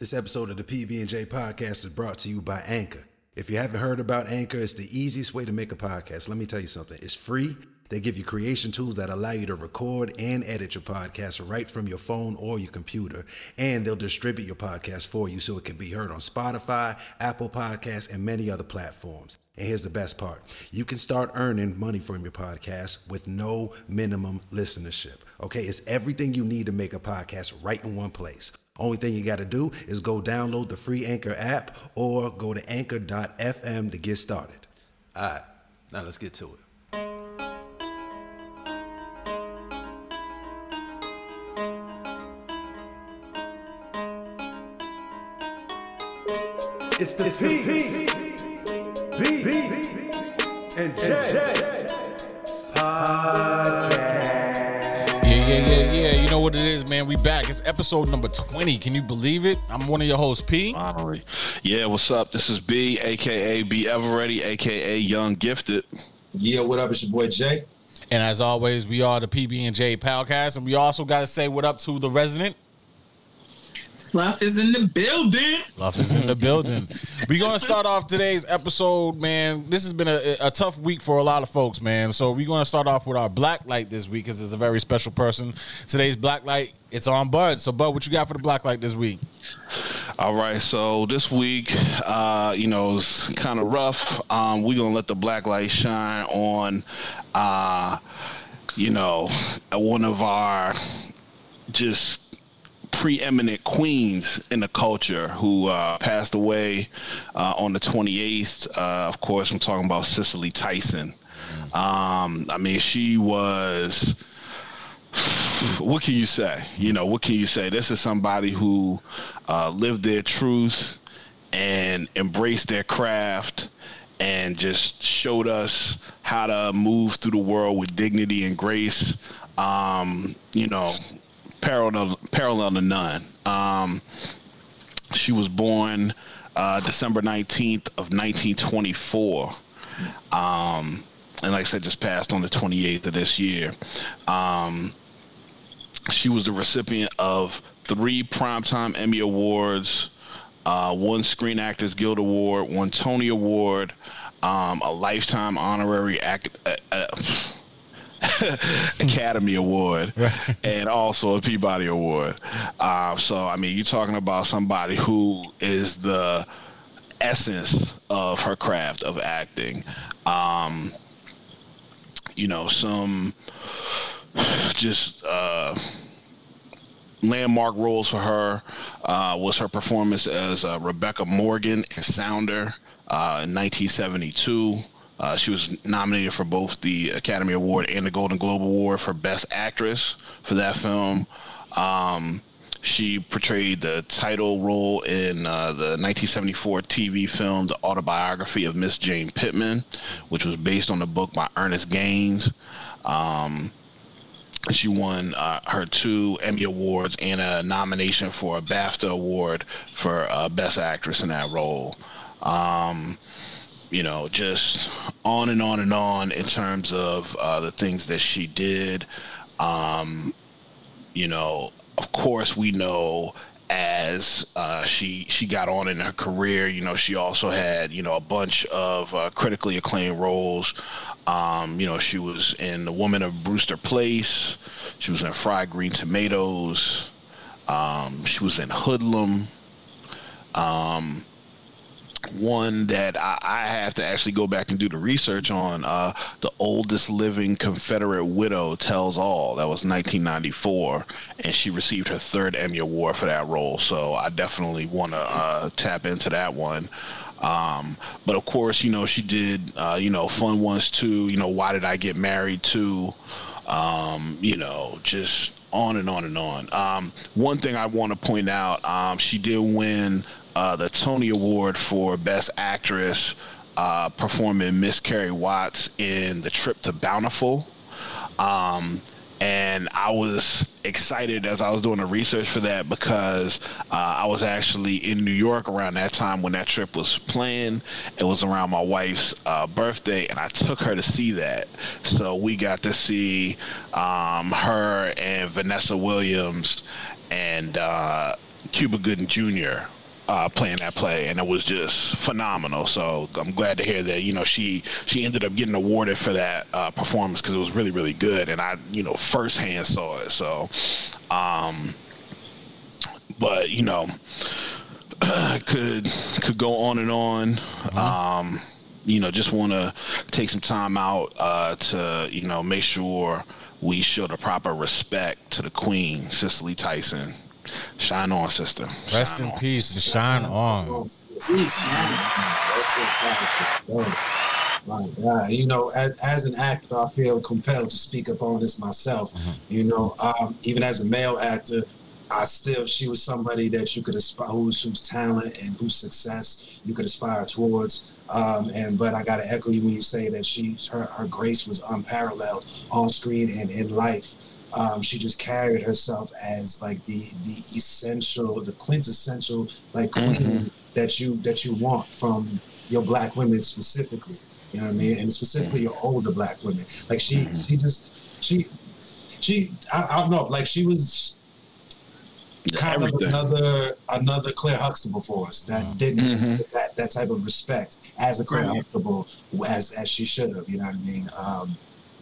This episode of the PB&J podcast is brought to you by Anchor. If you haven't heard about Anchor, it's the easiest way to make a podcast. Let me tell you something. It's free. They give you creation tools that allow you to record and edit your podcast right from your phone or your computer. And they'll distribute your podcast for you so it can be heard on Spotify, Apple Podcasts, and many other platforms. And here's the best part you can start earning money from your podcast with no minimum listenership. Okay, it's everything you need to make a podcast right in one place. Only thing you got to do is go download the free Anchor app or go to anchor.fm to get started. All right, now let's get to it. It's the P, B, B, and J podcast. Yeah, yeah, yeah, yeah. You know what it is, man. We back. It's episode number 20. Can you believe it? I'm one of your hosts, P. Honorary. Yeah, what's up? This is B, aka B Ever Ready, aka Young Gifted. Yeah, what up? It's your boy Jay. And as always, we are the PB and J Podcast, and we also got to say what up to the resident. Fluff is in the building. Love is in the building. We're gonna start off today's episode, man. This has been a, a tough week for a lot of folks, man. So we're gonna start off with our black light this week because it's a very special person. Today's black light, it's on Bud. So Bud, what you got for the black light this week? All right, so this week, uh, you know, it's kind of rough. Um, we're gonna let the black light shine on, uh, you know, one of our just preeminent queens in the culture who uh, passed away uh, on the 28th. Uh, of course, I'm talking about Cicely Tyson. Um, I mean, she was. What can you say? You know, what can you say? This is somebody who uh, lived their truth and embraced their craft and just showed us how to move through the world with dignity and grace. Um, you know, parallel parallel to none. Um, she was born uh, December nineteenth of nineteen twenty four, um, and like I said, just passed on the twenty eighth of this year. Um, she was the recipient of three Primetime Emmy Awards, uh, one Screen Actors Guild Award, one Tony Award, um, a Lifetime Honorary Ac- uh, uh, Academy Award, and also a Peabody Award. Uh, so, I mean, you're talking about somebody who is the essence of her craft of acting. Um, you know, some just uh, landmark roles for her uh, was her performance as uh, Rebecca Morgan in Sounder uh, in 1972. Uh, she was nominated for both the Academy Award and the Golden Globe Award for Best Actress for that film. Um, she portrayed the title role in uh, the 1974 TV film The Autobiography of Miss Jane Pittman, which was based on the book by Ernest Gaines. Um, she won uh, her two Emmy Awards and a nomination for a BAFTA Award for uh, Best Actress in that role. Um, you know, just on and on and on in terms of uh, the things that she did. Um, you know, of course, we know as uh, she she got on in her career, you know, she also had you know a bunch of uh, critically acclaimed roles. Um, you know, she was in The Woman of Brewster Place. She was in Fried Green Tomatoes. Um, she was in Hoodlum. Um, one that I, I, have to actually go back and do the research on. Uh, the oldest living Confederate widow tells all. That was 1994, and she received her third Emmy Award for that role. So I definitely want to uh, tap into that one. Um, but of course, you know, she did, uh, you know, fun ones too. You know, why did I get married to? Um, you know, just on and on and on. Um, one thing I want to point out, um, she did win uh, the Tony Award for Best Actress uh, performing Miss Carrie Watts in The Trip to Bountiful. Um, and I was excited as I was doing the research for that because uh, I was actually in New York around that time when that trip was playing. It was around my wife's uh, birthday, and I took her to see that. So we got to see um, her and Vanessa Williams, and uh, Cuba Gooding Jr. Uh, playing that play, and it was just phenomenal. So I'm glad to hear that you know she she ended up getting awarded for that uh, performance because it was really really good, and I you know firsthand saw it. So, um, but you know, could could go on and on. Um, you know, just want to take some time out uh, to you know make sure we show the proper respect to the Queen, Cicely Tyson. Shine on, sister. Rest Shine in on. peace and shine on. Jeez, man. My God, you know, as, as an actor, I feel compelled to speak up on this myself. You know, um, even as a male actor, I still she was somebody that you could aspire whose whose talent and whose success you could aspire towards. Um, and but I got to echo you when you say that she her, her grace was unparalleled on screen and in life. Um, she just carried herself as like the the essential, the quintessential like queen that you that you want from your black women specifically. You know what I mean? And specifically your older black women. Like she she just she she I, I don't know, like she was kind of another another Claire Huxtable for us that didn't Mhm. get that, that type of respect as a Claire Right. Huxtable as as she should have. You know what I mean? Um,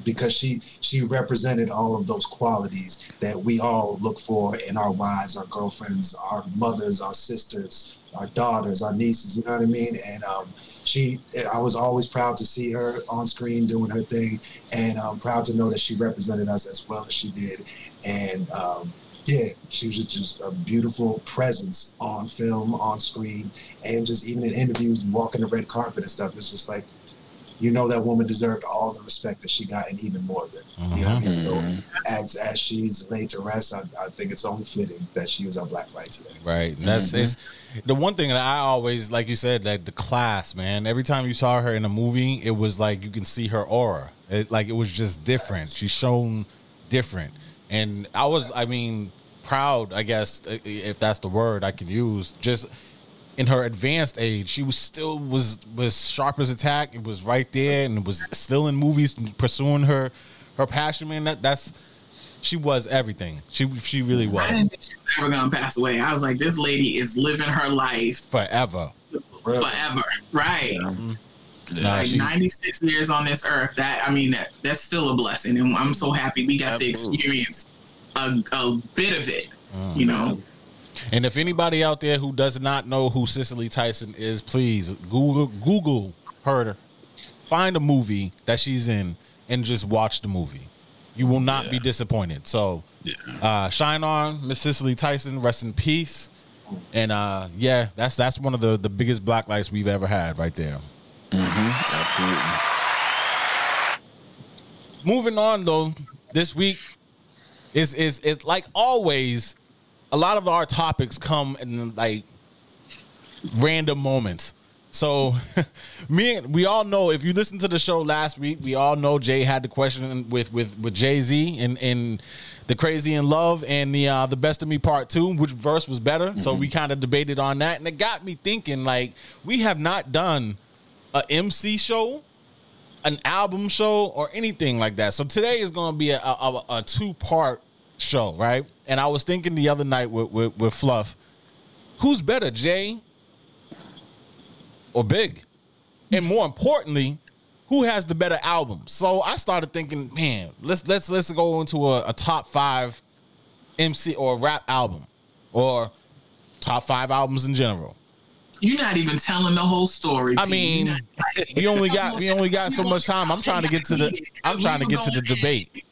because she she represented all of those qualities that we all look for in our wives, our girlfriends, our mothers, our sisters, our daughters, our nieces. You know what I mean? And um, she, I was always proud to see her on screen doing her thing, and I'm proud to know that she represented us as well as she did. And um, yeah, she was just, just a beautiful presence on film, on screen, and just even in interviews, walking the red carpet and stuff. It's just like, you know, that woman deserved all the respect that she got, and even more than. You know what I mean? So mm-hmm. as as she's laid to rest, I, I think it's only fitting that she was on black light today. Right. And That's mm-hmm. it's the one thing that I always like you said, like the class, man. Every time you saw her in a movie, it was like you can see her aura. It like it was just different. She's shown different. And I was, I mean, proud, I guess, if that's the word I can use, just in her advanced age, she was still was was sharp as attack. It was right there and was still in movies pursuing her her passion, man. That that's she was everything. She she really I was didn't think she was ever gonna pass away. I was like, this lady is living her life forever. forever, right? Mm-hmm. Nah, like she- 96 years on this earth. That I mean, that, that's still a blessing, and I'm so happy we got Absolutely. to experience a, a bit of it. You mm. know, And if anybody out there who does not know who Cicely Tyson is, please Google Google her, find a movie that she's in, and just watch the movie. You will not be disappointed. So, Yeah. uh, shine on, Miss Cicely Tyson. Rest in peace. And uh, yeah, that's that's one of the the biggest black lights we've ever had right there. Absolutely. moving on though, this week is is is like always. A lot of our topics come in like random moments. So, me and we all know if you listened to the show last week, we all know Jay had the question with with with Jay Z and and the Crazy in Love and the uh, the Best of Me Part Two, which verse was better. So we kind of debated on that, and it got me thinking. Like we have not done a MC show an album show or anything like that. So today is going to be a, a, a two part show, right? And I was thinking the other night with, with, with Fluff, who's better, Jay or Big? And more importantly, who has the better album? So I started thinking, man, let's let's let's go into a, a top five MC or rap album or top five albums in general. you're not even telling the whole story. I mean, we only got we only got so much time. I'm trying to get to the I'm trying to get to the debate.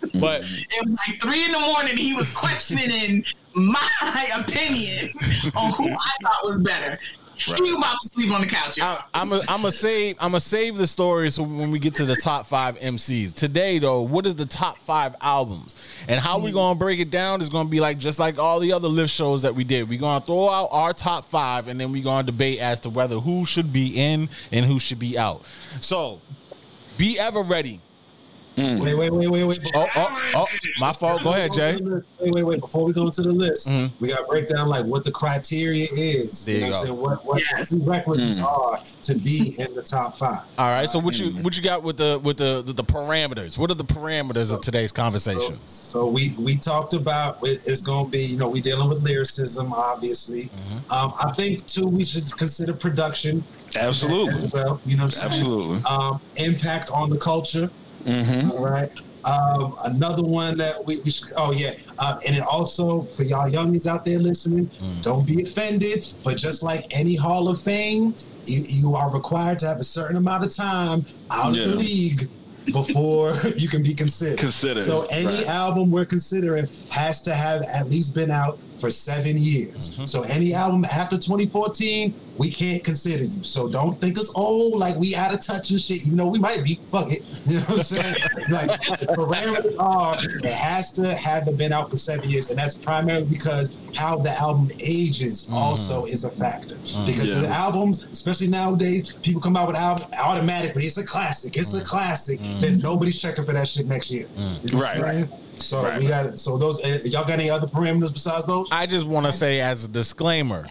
Mm-hmm. But it was like three in the morning. He was questioning my opinion on who I thought was better. He about to sleep on the couch. I, I'm a, I'm a save I'm a save the story so when we get to the top five MCs today though, what is the top five albums and how we mm-hmm. gonna break it down is gonna be like just like all the other lift shows that we did. We're gonna throw out our top five and then we're gonna debate as to whether who should be in and who should be out. So be ever ready Mm. Wait, wait, wait, wait, wait. Oh, oh, oh, my fault. Go ahead, Jay. Wait, wait, wait. Before we go to the list, Mhm. we got to break down like what the criteria is. There you know what go. What, what Yes. the prerequisites Mm. are to be in the top five. All right. So what you what you got with the with the the, the parameters? What are the parameters of today's conversation? So, so we we talked about it's going to be you know we dealing with lyricism obviously. Mm-hmm. Um, I think too we should consider production Absolutely. as well. You know what I'm? Absolutely. Um, impact on the culture. Mm-hmm. All right. Um, another one that we, we should, oh yeah, um, and it also for y'all youngins out there listening, Mm. don't be offended. But just like any Hall of Fame, you, you are required to have a certain amount of time out Yeah. of the league before you can be considered. Considered, So any right. album we're considering has to have at least been out for seven years. Mm-hmm. So any album after 2014, we can't consider you. So don't think us old, like we out of touch and shit. You know, we might be. Fuck it. You know what I'm saying? like the parameters are, it has to have been out for seven years, and that's primarily because how the album ages mm-hmm. also is a factor. Mm-hmm. Because Yeah. the albums, especially nowadays, people come out with album automatically. It's a classic. It's a mm-hmm. classic. Then nobody's checking for that shit next year. You know Right. Saying? So Right. we got it. So those uh, y'all got any other parameters besides those? I just want to say as a disclaimer,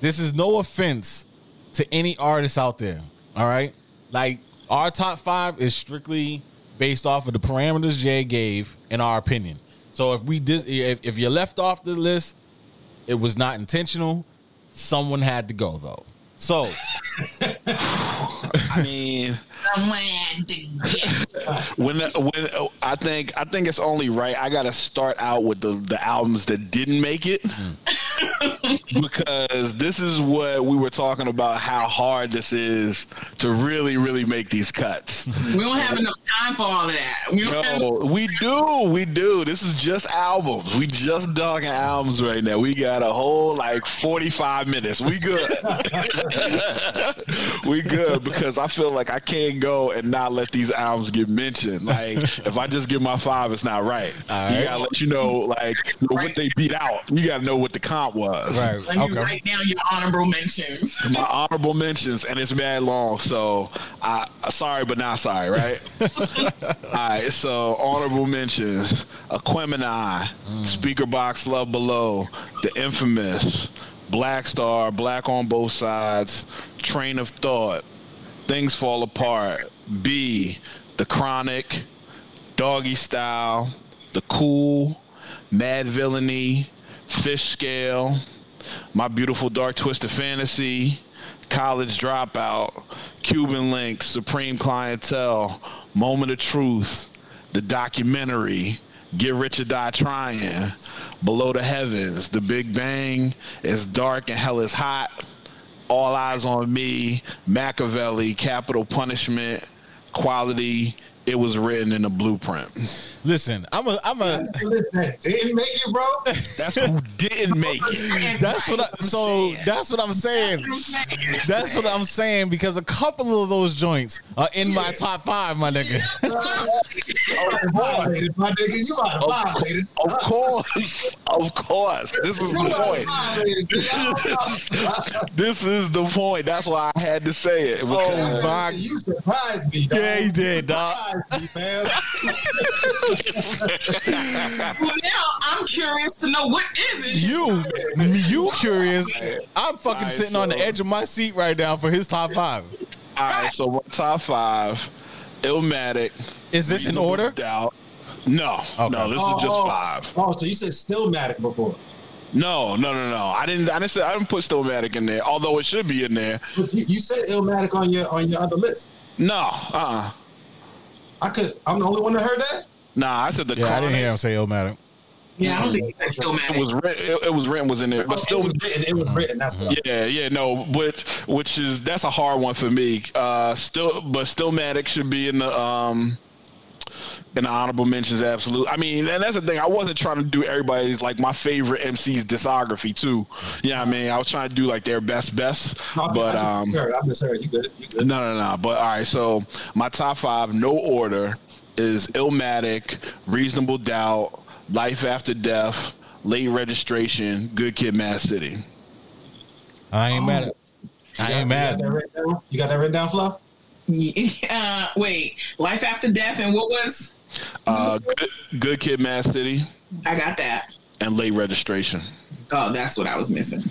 this is no offense to any artist out there. All right, like our top five is strictly based off of the parameters Jay gave in our opinion. So if we did, if, if you left off the list, it was not intentional. Someone had to go though. So I mean, Someone had to get. when when I think I think it's only right. I got to start out with the the albums that didn't make it mm. Because this is what we were talking about. How hard this is to really really make these cuts. We don't have enough time for all of that. We don't have No, we do, we do. This is just albums. We just talking albums right now. We got a whole like forty five minutes. We good. we good because I feel like I can't go and not let these albums get mentioned. Like if I just give my five, it's not right. All You gotta let you know like know what they beat out. You gotta know what the comp was. Right, Let me okay. write down your honorable mentions. My honorable mentions, and it's mad long, so I uh, sorry but not sorry, right? All right, so honorable mentions: Aquemini, hmm. Speakerboxxx, Love Below, The Infamous, Black Star, Black on Both Sides, Train of Thought, Things Fall Apart, B, The Chronic, Doggystyle, The Cool, Madvillainy, Fish Scale, My Beautiful Dark Twisted Fantasy, College Dropout, Cuban Link, Supreme Clientele, Moment of Truth, The Documentary, Get Rich or Die Trying, Below the Heavens, The Big Bang, It's Dark and Hell is Hot, All Eyez on Me, Makaveli, Capital Punishment, Quality, It Was Written in a Blueprint. Listen, I'm a, I'm a. Listen, didn't make it, bro. That's who didn't make it. That's what I. So that's what I'm saying. That's what I'm saying because a couple of those joints are in my top five, my nigga. Violated, my nigga. You might have violated. Of course, of course. This is the point. This is the point. That's why I had to say it. Oh, because- my- You surprised me. Yeah, you did, dog. Surprised me, man. Well, now I'm curious to know what is it. You, you curious? I'm fucking Alright, sitting on the edge of my seat right now for his top five. All right, so my top five: Illmatic. Is this in order? Doubt. No, Okay. no. This is just five. Oh, so you said Stillmatic before. No, no, no, no. I didn't. I didn't say. I didn't put Stillmatic in there. Although it should be in there. But you, you said Illmatic on your on your other list. No. Uh. uh I could. I'm the only one that heard that. Nah. I said the. Yeah, I didn't hear him say Illmatic. Yeah, I don't think it's still It was written. It, it was written. Was in there, but Oh, still. it was written. It was written. That's what. Yeah, yeah, no, but which is that's a hard one for me. Uh, still, but Stillmatic should be in the um in the honorable mentions. Absolute. I mean, and that's the thing. I wasn't trying to do everybody's like my favorite MC's discography too. Yeah, I mean, I was trying to do like their best best. No, I- But I just um, heard. I misheard. You good? You good? no, no, no. But all right, so my top five, no order, is Illmatic, Reasonable Doubt, Life After Death, Late Registration, Good Kid, Mad City. I ain't mad at. You I got- ain't You mad. got that written down? You got that written down, Fluff? Uh, wait, life after death, and what was? Uh, good, good Kid, Mad City, I got that. and late registration. Oh, that's what I was missing.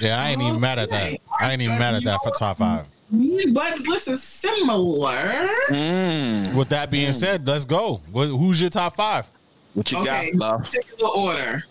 Yeah, I ain't even mad at that. I ain't even mad at that for top five. Me and Bud's list is similar. Mm. With that being said, let's go. What, who's your top five? What you Okay, got, love? particular order.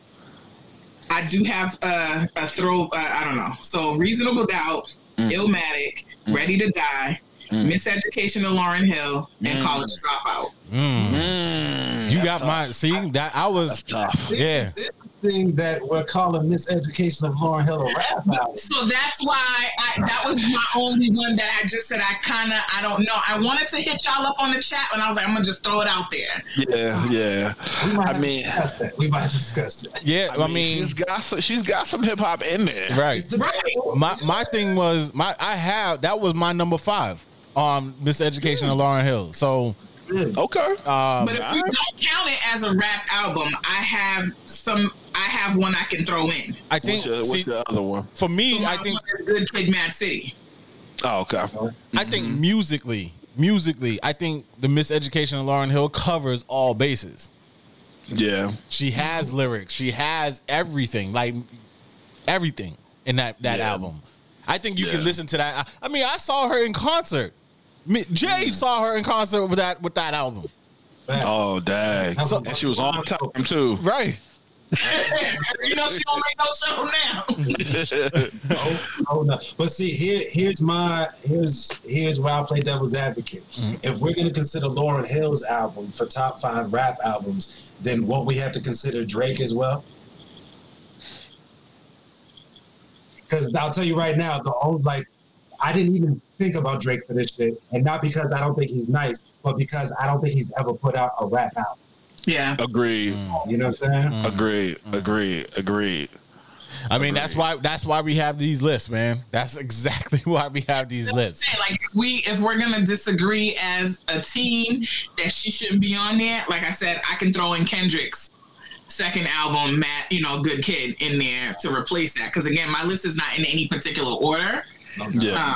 I do have uh, a throw. Uh, I don't know. So reasonable doubt, Mm. Illmatic, Ready to Die, Miseducation of Lauryn Hill, and College Dropout. Mm. Mm. You got my See that I was. Tough. Yeah. It's that we're calling Miseducation of Lauryn Hill a rap album. So that's why I, that was my only one that I just said I kind of I don't know. I wanted to hit y'all up on the chat, and I was like, I'm gonna just throw it out there. Yeah, yeah. We might I mean- to discuss that. We might discuss it. Yeah, I mean, she's got some, she's got some hip hop in there. right. Right. My my thing was my I have that was my number five. Um, Miseducation of Lauryn Hill. So Okay. um, But if we don't count it as a rap album, I have some. I have one I can throw in. I think What's, your, what's see, the other one? for me, So I think one is Good Kid, Mad City. Oh, okay. I think musically, musically, I think the Miseducation of Lauryn Hill covers all bases. Yeah. She has lyrics. She has everything, like everything in that that Yeah. album. I think you Yeah. can listen to that. I, I mean, I saw her in concert. Mi- Jay saw her in concert with that with that album, Oh, dang. So- and she was on time too. right? you know she don't make no show now. Oh, no. But see, here, here's my here's here's where I play devil's advocate. Mm-hmm. If we're gonna consider Lauryn Hill's album for top five rap albums, then won't we have to consider Drake as well? Because I'll tell you right now, the only like I didn't even think about Drake for this shit, and not because I don't think he's nice, but because I don't think he's ever put out a rap album. Yeah. Agreed. Mm. You know what I'm saying? Mm. Agreed. Mm. Agreed. Agreed. I mean, that's why that's why we have these lists, man. That's exactly why we have these That's lists. saying. Like if we if we're gonna disagree as a team that she shouldn't be on there, like I said, I can throw in Kendrick's second album, Matt, you know, Good Kid, in there to replace that. Because again, my list is not in any particular order. Yeah. Uh,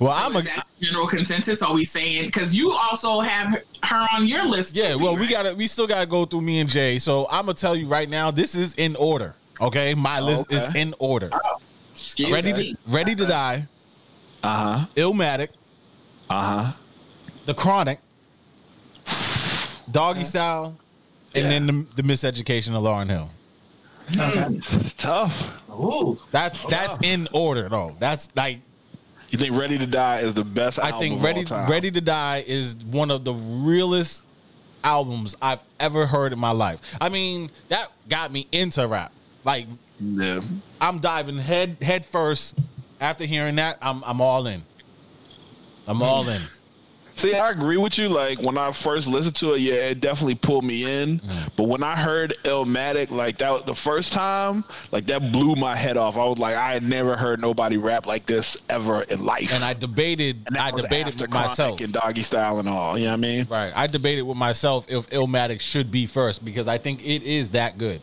Well, so I'm a that general consensus. Are we saying because you also have her on your list? yeah. too, Well, we gotta we still gotta go through me and Jay. So I'm gonna tell you right now, this is in order. Okay, my list is in order. Excuse Ready me. to ready to die, Uh huh. Illmatic, Uh huh. The Chronic, Doggystyle, and Yeah. then the, the Miseducation of Lauryn Hill. It's tough. Ooh, That's that's in order though. That's like You think Ready to Die is the best I album think of Ready all time? Ready to Die is one of the realest albums I've ever heard in my life. I mean, that got me into rap. Like Yeah. I'm diving head head first. After hearing that, I'm I'm all in. I'm all in. See, I agree with you. Like when I first listened to it, yeah, it definitely pulled me in. Mm. But when I heard Illmatic, like that was the first time, like that blew my head off. I was like, I had never heard nobody rap like this ever in life. And I debated And I debated with myself. and Doggystyle and all. You know what I mean? Right. I debated with myself if Illmatic should be first because I think it is that good.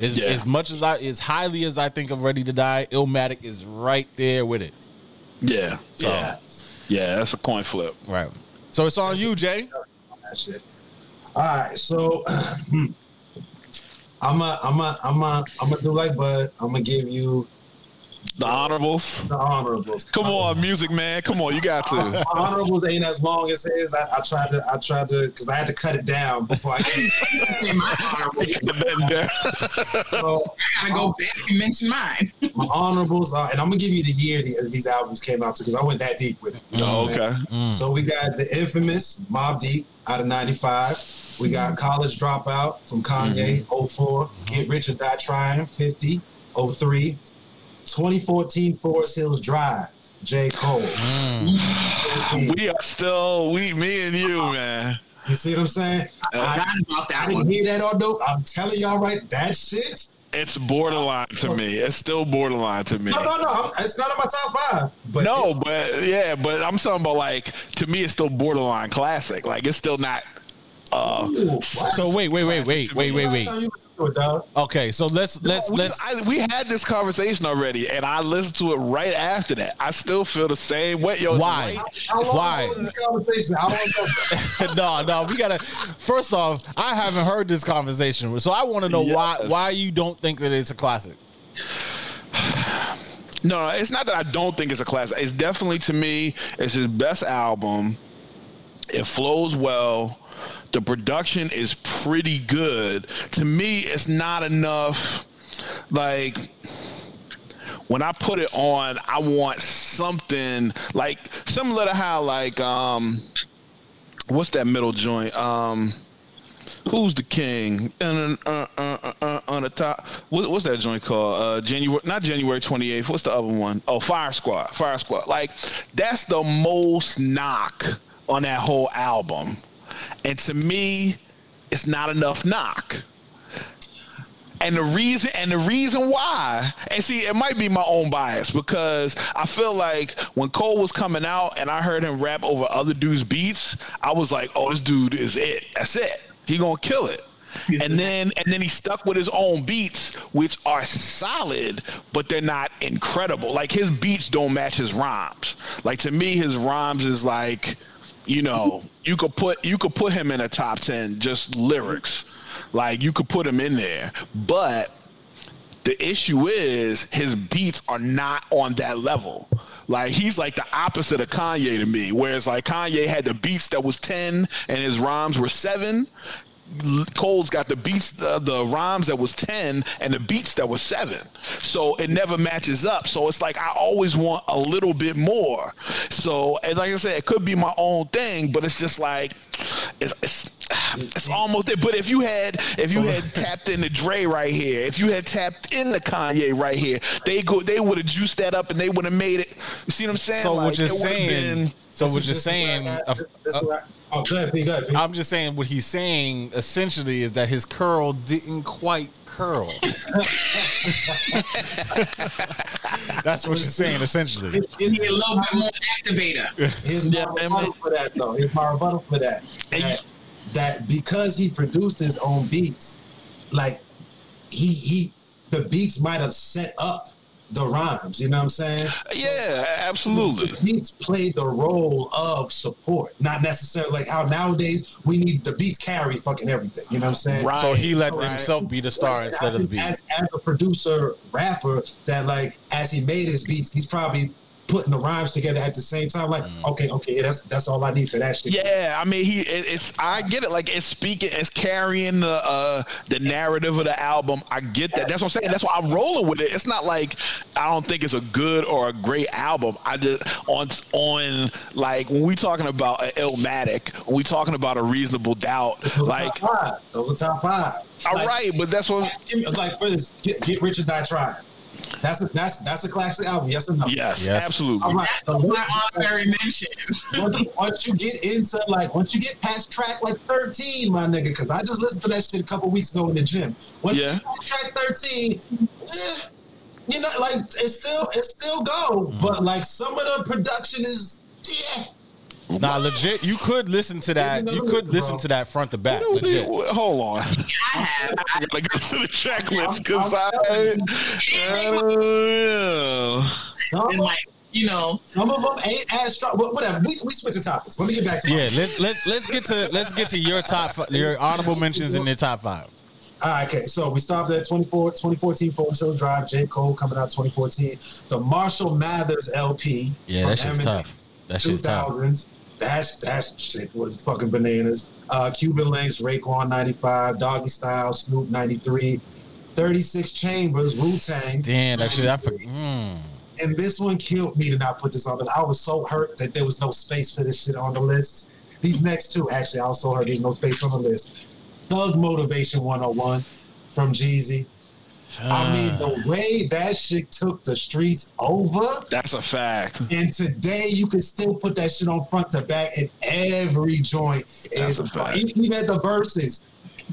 As, Yeah. as much as I as highly as I think of Ready to Die, Illmatic is right there with it. Yeah. So- yeah. Yeah, that's a coin flip. Right. So it's on you, Jay. All hmm. right, so I'm a, I'm a, I'm a, I'm gonna do like Bud. I'm gonna give you The honorables. the honorables. Come on, music man. Come on, you got to. Uh, my honorables ain't as long as his. I, I tried to, I tried to, because I had to cut it down before I came. Say my honorable. so I gotta go back and mention mine. my honorables are, and I'm gonna give you the year the, these albums came out to, because I went that deep with it. You know Oh, what I'm oh, okay. Mm. So we got the infamous Mobb Deep out of 95. We got mm. College Dropout from Kanye, mm-hmm. 04. Get Rich or Die Trying, 50, 03. 2014 Forest Hills Drive, J. Cole. Mm. We are still we, me and you, man. You see what I'm saying? I I, forgot about that. I didn't one. hear that on dope. I'm telling y'all right, that shit. It's borderline to me. It's still borderline to me. No, no, no. I'm, it's not in my top five. But No, but yeah, but I'm talking about like to me, it's still borderline classic. Like it's still not uh, Ooh, So wait, wait, wait, wait, wait, wait, wait. Last time you listened to it, dog. Okay, so let's let's we, let's. I, we had this conversation already, and I listened to it right after that. I still feel the same way. Yo, Why? How long Why? this conversation? I don't know. no, no, we gotta. First off, I haven't heard this conversation, so I want to know why why you don't think that it's a classic. No, it's not that I don't think it's a classic. It's definitely to me, it's his best album. It flows well. The production is pretty good. To me, it's not enough. Like when I put it on, I want something like similar to how like um, what's that middle joint? Um, Who's the king? Uh, uh, uh, on the top. What, what's that joint called? January, not January 28th. What's the other one? Oh, Fire Squad. Fire Squad. Like, that's the most knock on that whole album. And to me, it's not enough knock. And the reason and the reason why, and see, it might be my own bias because I feel like when Cole was coming out and I heard him rap over other dudes' beats, I was like, oh, this dude is it. That's it. He gonna kill it. And then and then he stuck with his own beats, which are solid, but they're not incredible. Like his beats don't match his rhymes. Like to me, his rhymes is like, you know, you could put you could put him in a top ten just lyrics. Like you could put him in there, but the issue is his beats are not on that level. Like he's like the opposite of Kanye to me. Whereas like Kanye had the beats that was ten and his rhymes were seven. L- Cole's got the beats, uh, the rhymes that was ten and the beats that was seven. So it never matches up. So it's like I always want a little bit more. So and like I said, it could be my own thing, but it's just like it's it's, it's almost there. But if you had if you had tapped into Dre right here, if you had tapped into Kanye right here, they go they would have juiced that up and they would have made it. You see what I'm saying? So Like, what you're it saying? been- so This what is- you're this is where I saying? this- this is where I- Oh, go ahead, P. Go ahead, P. I'm just saying what he's saying essentially is that his curl didn't quite curl. That's what you're saying essentially. Here's- He a little bit more activator. Here's my Yeah, man, rebuttal for that, though. Here's my rebuttal for that. That, that because he produced his own beats, like he he, the beats might have set up the rhymes. You know what I'm saying? Yeah, absolutely. The beats played the role of support, not necessarily like how nowadays we need the beats carry fucking everything. You know what I'm saying? Right. So he let Right. himself be the star Like, instead I of the beat. As, as a producer rapper, that like as he made his beats, he's probably putting the rhymes together at the same time. Like, Mm. okay, okay, yeah, that's that's all I need for that shit. Yeah, I mean, he it, it's I get it. Like it's speaking, it's carrying the uh the narrative of the album. I get that. That's what I'm saying. That's why I'm rolling with it. It's not like I don't think it's a good or a great album. I just on on like when we talking about an Illmatic, when we talking about a Reasonable Doubt, Those like top five. Those are top five. all like, right, but that's what. like for this, get, get Rich or Die Trying. That's a that's that's a classic album. Yes or no? Yes, Yes. absolutely. All right. That's So what my honorary mentions. once, once you get into like once you get past track like 13 my nigga because i just listened to that shit a couple weeks ago in the gym once Yeah. you get past track 13 eh, you know like it still it still go but like some of the production is yeah Nah, legit. You could listen to that. You could listen to that front to back. Legit. Hold on. I have. I gotta go to the checklist because I. Uh, some, And like, you know, some of them ain't as strong but whatever we, we switch the topics let me get back to Yeah, let's let's let's get to let's get to your top fi- your honorable mentions in your top five. All right, okay, so we stopped at 24, 2014 Forest Hills Drive, J. Cole coming out 2014. The Marshall Mathers LP. Yeah, from that shit's Eminem, tough. That shit's tough. 2000s. That, that shit was fucking bananas. Uh, Cuban Linx, Raekwon 95, Doggystyle, Snoop 93, 36 Chambers, Wu Tang. Damn, that shit. I for, mm. And this one killed me to not put this on. I was so hurt that there was no space for this shit on the list. These next two, actually, I was so hurt there's no space on the list. Thug Motivation 101 from Jeezy. I uh. mean, the way that shit took the streets over, that's a fact. and today you can still put that shit on front to back, and every joint is a fact. even at the verses.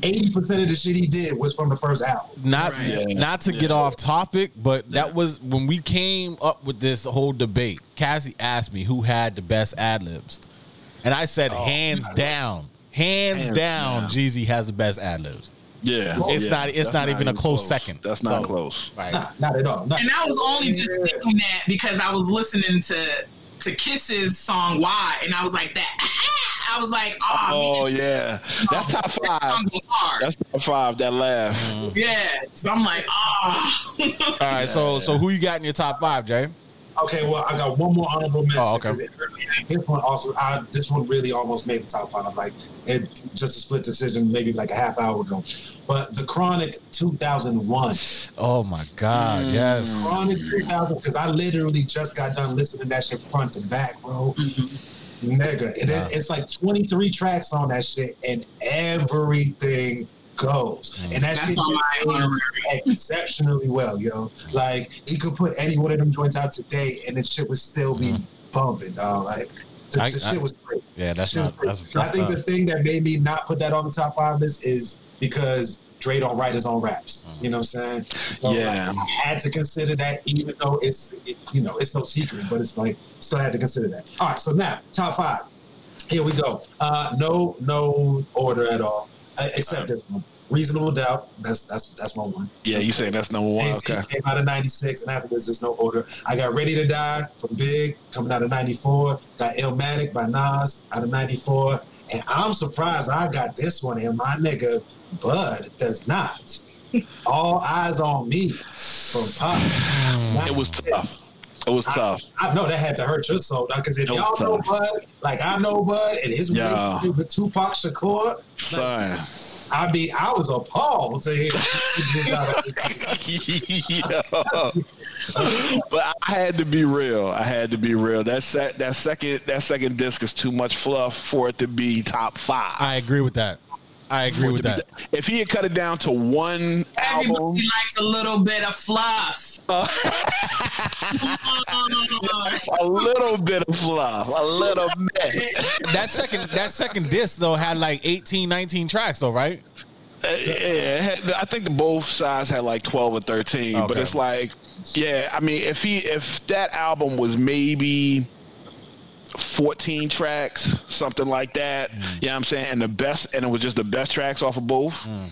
Eighty percent of the shit he did was from the first album. not Right. Yeah. not to get off topic, but that was when we came up with this whole debate. Cassie asked me who had the best ad libs, and I said oh, hands down hands, Hands down, down. Jeezy has the best ad libs. Yeah, It's yeah. not- it's That's not even a close second. That's not So- close. Right. Nah, not at all. Not, And I was only just thinking that because I was listening to to Kiss's song "Why," and I was like that. I was like, oh, Oh yeah, that's top five. Song go hard. That's top five. That laugh. yeah. So I'm like, oh. All right. So so who you got in your top five, Jay? Okay, well, I got one more honorable mention. Oh, okay. 'cause it hurt me. This one also, I, this one really almost made the top five. I'm like, it just a split decision, maybe like a half hour ago. But the Chronic 2001, Oh my God. Mm. Yes. Chronic 2000, because I literally just got done listening to that shit front to back, bro. Mega. And Wow. it, it's like 23 tracks on that shit, and everything goes. And that That's shit on my exceptionally well, yo. Like he could put any one of them joints out today, and the shit would still be bumping, dog. Like the, Mm-hmm. I- the I- shit was great. Yeah, that's Shit not. great. That's, And I think not, the thing that made me not put that on the top five list is because Dre don't write his own raps. Mm-hmm. You know what I'm saying? So, Yeah. like, I had to consider that, even though it's it, you know it's no secret, but it's like still had to consider that. All right, so now top five. Here we go. Uh, no, no order at all, uh, except this one. Reasonable doubt. That's that's that's my one. Yeah, you saying that's number one? AC Okay. came out of 96, and after this, there's no order. I got Ready to Die from Big, coming out of 94. Got Illmatic by Nas out of 94. And I'm surprised I got this one, and my nigga Bud does not. All eyes on me from Pop. It was tough. It was tough. I know that had to hurt your soul, because if It was y'all know tough. Bud, like I know Bud, and his Yeah. relationship with Tupac Shakur, Son. I mean, I was appalled to hear. But I had to be real. I had to be real. That set that second that second disc is too much fluff for it to be top five. I agree with that. I agree with to be that. If he had cut it down to one album, Everybody likes a little bit of fluff. a little bit of fluff, a little bit. That second that second disc though had like 18, 19 tracks though, right? Uh, yeah, I think both sides had like twelve or thirteen, but it's like, yeah, I mean, if he if that album was maybe fourteen tracks, something like that, Mm. you know what I'm saying, and the best, and it was just the best tracks off of both, Mm.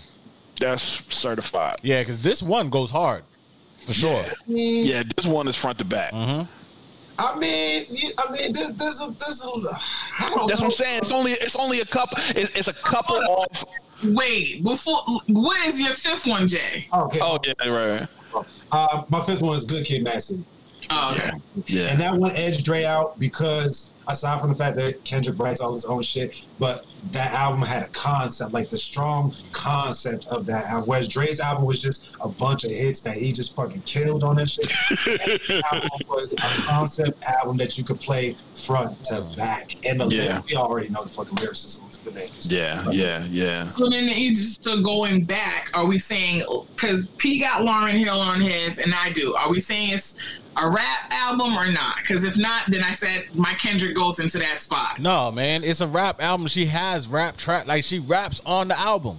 that's certified. Yeah, because this one goes hard for sure. Yeah, this one is front to back. Mm-hmm. I mean, you, I mean, there's, there's a, there's a, I don't That's know. what I'm saying. It's only it's only a couple. It's, it's a couple of. Wait, before what is your fifth one, Jay? Okay. Oh yeah, right. Uh, my fifth one is Good Kid, Mad City. Oh, okay. Yeah. And that one edged Dre out because aside from the fact that Kendrick writes all his own shit, but that album had a concept, like the strong concept of that album. Whereas Dre's album was just a bunch of hits that he just fucking killed on that shit. that album was a concept album that you could play front to back. And the Yeah. lyrics, we already know the fucking lyricism was bananas. Yeah, yeah, yeah. So then, you just still going back. Are we saying because P got Lauryn Hill on his and I do? Are we saying it's a rap album or not? Because if not, then I said my Kendrick goes into that spot. No, man, it's a rap album. She has rap track, like she raps on the album.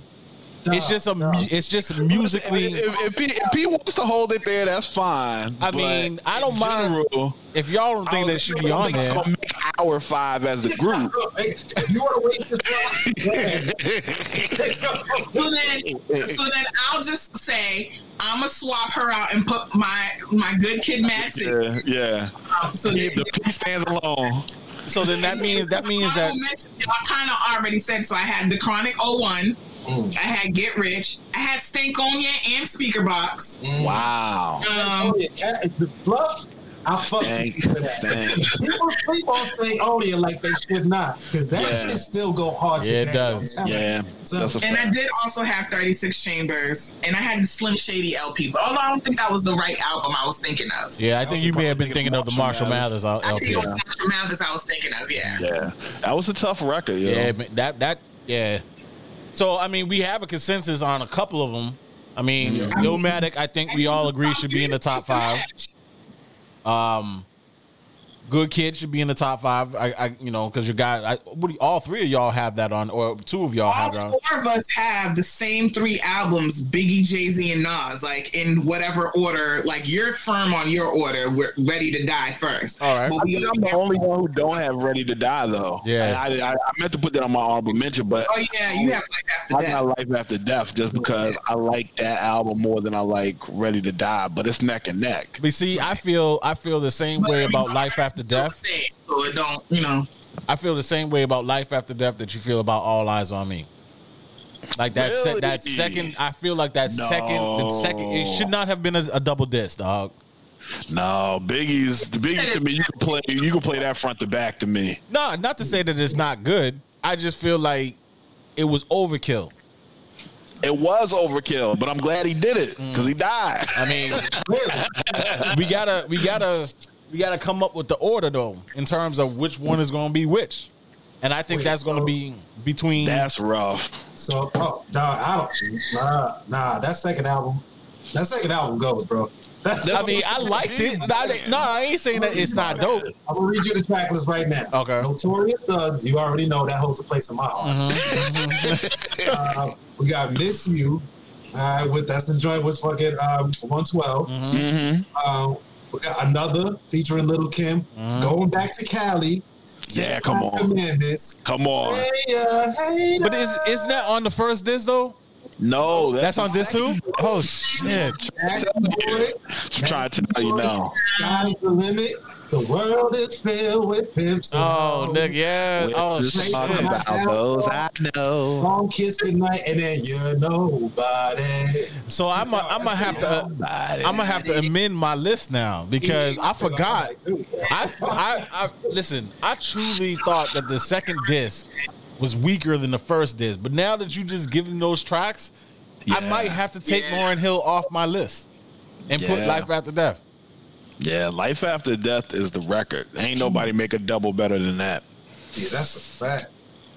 It's just a, mu- it's just musically. If, if, he, if he wants to hold it there, that's fine. I mean, I don't mind general, If y'all don't think don't that should be on think it's there, gonna make our five as the It's group. If you want to wait this So then, so then I'll just say I'm gonna swap her out and put my my good kid Mad City. Yeah, yeah. Um, so then, The P stands alone. so then that means that means that Honorable y'all kind of already said. So I had the Chronic 01. Mm. I had Get Rich. I had Stankonia and Speakerboxxx. Wow. Um, yeah, cat is the fluff. I fuck Stank, with that. People sleep on Stankonia like they should not, because that Yeah. shit still go hard Yeah, it does. I'm telling you. Yeah, that's a and I did also have 36 Chambers, and I had the Slim Shady LP. But although I don't think that was the right album I was thinking of. yeah, I think you may have been probably thinking of the Marshall Marshall Mathers uh, I think LP. it was Marshall Mathers I was thinking of. Yeah. Yeah, that was a tough record. Yo. Yeah, man, that that yeah. So I mean, we have a consensus on a couple of them. I mean, Illmatic, I think we all agree should be in the top five. Um, Good Kid should be in the top five. I, I you know, because your guy, I, what all three of y'all have that on, or two of y'all All have that on. four of us have the same three albums: Biggie, Jay Z, and Nas. Like in whatever order. Like you're firm on your order. We're ready to die first. All right. But I we think I'm the only one who don't have Ready to Die though. Yeah. And I, I, I meant to put that on my honorable mention, but Oh yeah, you have life after death. I death. got Life After Death just because I like that album more than I like Ready to Die, but it's neck and neck. But see, I feel I feel the same way But, you about life that's after so death. sad, So it don't, you know. I feel the same way about life after death that you feel about all eyes on me. Like that, se- that second. I feel like that second, the second. It should not have been a, a double disc, dog. No, Biggie's the Biggie to me. You can play. You can play that front to back to me. No, not to say that it's not good. I just feel like it was overkill. It was overkill, but I'm glad he did it because he mm. died. I mean, we gotta, we gotta, we gotta come up with the order though, in terms of which one is going to be which, and I think Wait, that's going to be between. That's rough. So, oh, dog, I don't. Nah, nah, that second album, that second album goes, bro. That's, I mean, I liked it. but I no, I ain't saying that it's not dope. I'm gonna read you the track list right now. Okay. Notorious Thugs, you already know that holds a place in my heart. Mm-hmm. uh, we got Miss You. Uh, with that's the joint with fucking um, 112. Mm-hmm. Um, we got another featuring Lil Kim. Mm-hmm. Going back to Cali. Yeah, come on, Commandments. come on. Hey, uh, hey, But is isn't that on the first disc though? No, That's on this too. Oh shit! Jackson Boy. I'm trying to tell you now. Sky's the limit. The world is filled with pimps. and Oh, nigga, yeah. Oh Just shit. talk about those I know. Long kiss goodnight, and then you're nobody. So I'm i I'm gonna have to I'm gonna have to amend my list now because I forgot. I, I, I listen. I truly thought that the second disc was weaker than the first disc, but now that you just given those tracks, I might have to take Yeah. Lauryn Hill off my list and put Life After Death. Yeah, Life After Death is the record. Ain't nobody make a double better than that. Yeah, that's a fact.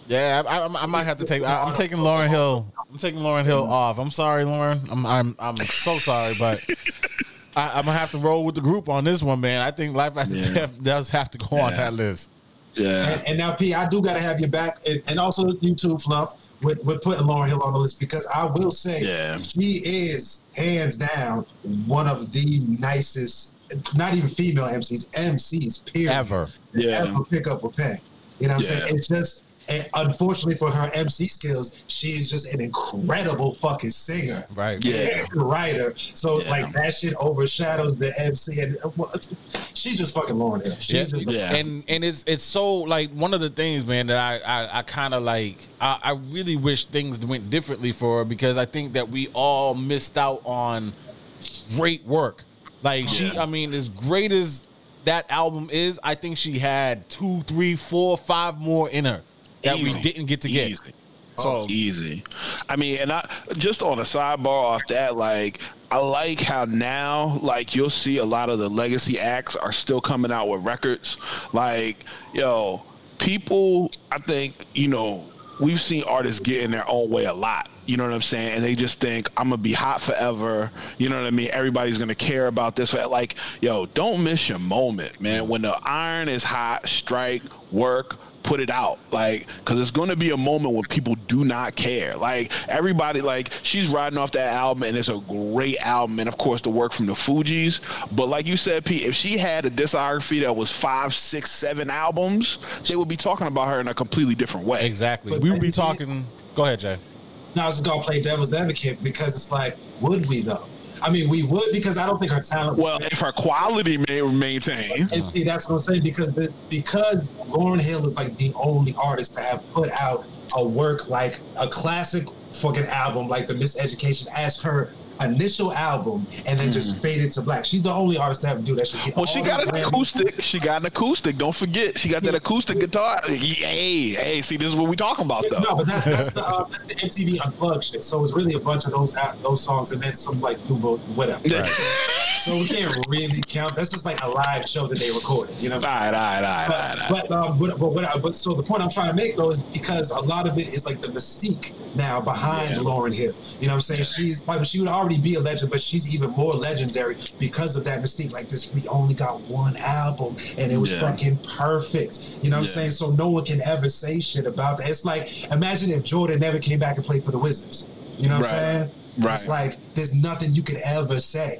Yeah, I, I, I might have to take. I, I'm taking Lauryn Hill. I'm taking Lauryn Hill off. I'm sorry, Lauren. I'm I'm I'm so sorry, but I, I'm gonna have to roll with the group on this one, man. I think Life After Yeah. Death does have to go on that list. Yeah. And, and now, P, I do got to have your back, and, and also you too, Fluff, with, with putting Lauryn Hill on the list because I will say Yeah. she is hands down one of the nicest, not even female MCs, MCs, period. Ever. Yeah. Ever pick up a pen. You know what I'm Yeah. saying? It's just, and unfortunately for her MC skills, she is just an incredible fucking singer. Right. Yeah. writer. So Yeah. like that shit overshadows the MC, and well, she's just fucking Lauryn Hill. She's Yeah, just, Yeah. and and it's it's so like one of the things, man, that I I, I kind of like. I, I really wish things went differently for her because I think that we all missed out on great work. Like she, Yeah. I mean, as great as that album is, I think she had two, three, four, five more in her that Easy. we didn't get to get. Easy. So oh, easy. I mean, and I just on a sidebar off that, like, I like how now, like, you'll see a lot of the legacy acts are still coming out with records. Like, yo, people, I think, you know, we've seen artists get in their own way a lot. You know what I'm saying? And they just think I'm gonna be hot forever. You know what I mean? Everybody's gonna care about this. Like, yo, don't miss your moment, man. When the iron is hot, strike, work, put it out like because it's going to be a moment when people do not care like everybody like she's riding off that album and it's a great album and of course the work from the fugees but like you said pete if she had a discography that was five six seven albums they would be talking about her in a completely different way exactly, But we would be talking. Go ahead, Jay. Now I was just gonna play devil's advocate because it's like, would we though? I mean, we would because I don't think her talent. well if her quality may maintain And see, that's what I'm saying because the because Lauryn Hill is like the only artist to have put out a work like a classic fucking album like the Miseducation as her initial album and then just faded to black. She's the only artist to have to do that. She get well, she got an acoustic. She got an acoustic. Don't forget, she got that acoustic guitar. Hey, hey, see, this is what we talking about, though. No, but that, that's the uh, that's the MTV Unplugged shit. So it's really a bunch of those those songs and then some like new whatever. So we can't really count. That's just like a live show that they recorded. You know. What I'm All right, all right, all right, all right. But but, um, but, but, but, but so the point I'm trying to make though is because a lot of it is like the mystique now behind Yeah. Lauryn Hill. You know what I'm saying? She's like she would already be a legend, but she's even more legendary because of that mystique. Like this, we only got one album and it was Yeah. fucking perfect. You know what I'm saying? So no one can ever say shit about that. It's like imagine if Jordan never came back and played for the Wizards. You know what Right. I'm saying? Right. It's like there's nothing you could ever say.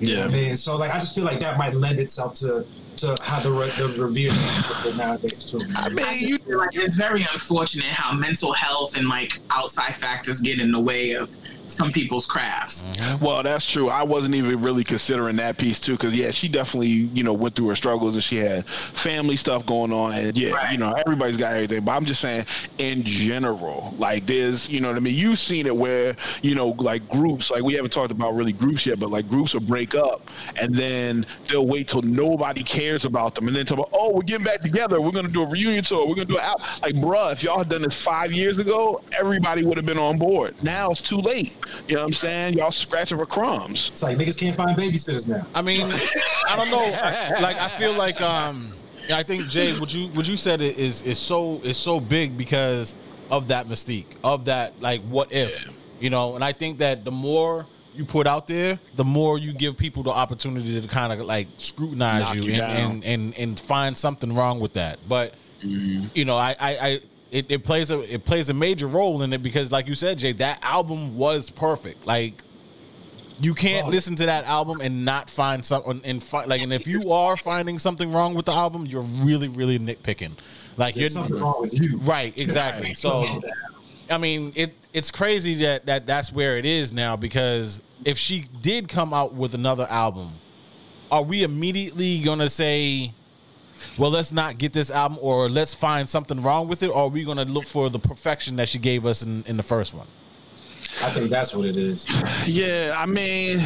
You know what I mean? So like I just feel like that might lend itself to to how the re- the revered people nowadays too. I mean, I you feel like it's very unfortunate how mental health and like outside factors get in the way of some people's crafts. Mm-hmm. Well, that's true. I wasn't even really considering that piece too, because yeah, she definitely you know went through her struggles and she had family stuff going on, and yeah, Right. you know everybody's got everything. But I'm just saying, in general, like there's you know what I mean. You've seen it where you know like groups, like we haven't talked about really groups yet, but like groups will break up and then they'll wait till nobody cares about them, and then talk about oh we're getting back together, we're gonna do a reunion tour, we're gonna do out. Like bruh, if y'all had done this five years ago, everybody would have been on board. Now it's too late. You know what I'm saying? Y'all scratching for crumbs. It's like niggas can't find babysitters now. I mean, I don't know. I, like I feel like um, I think Jay, what you what you said is is so is so big because of that mystique of that like what if you know, and I think that the more you put out there, the more you give people the opportunity to kind of like scrutinize Knock you, you and, and and and find something wrong with that. But Mm-hmm. you know, I I. I it, it plays a it plays a major role in it because, like you said, Jay, that album was perfect. Like you can't Well- listen to that album and not find something and like and if you are finding something wrong with the album you're really really nitpicking like There's you're something wrong with you. right exactly so i mean it it's crazy that that that's where it is now because if she did come out with another album are we immediately gonna say well let's not get this album or let's find something wrong with it or are we gonna look for the perfection that she gave us in, in the first one I think that's what it is. Yeah, I mean,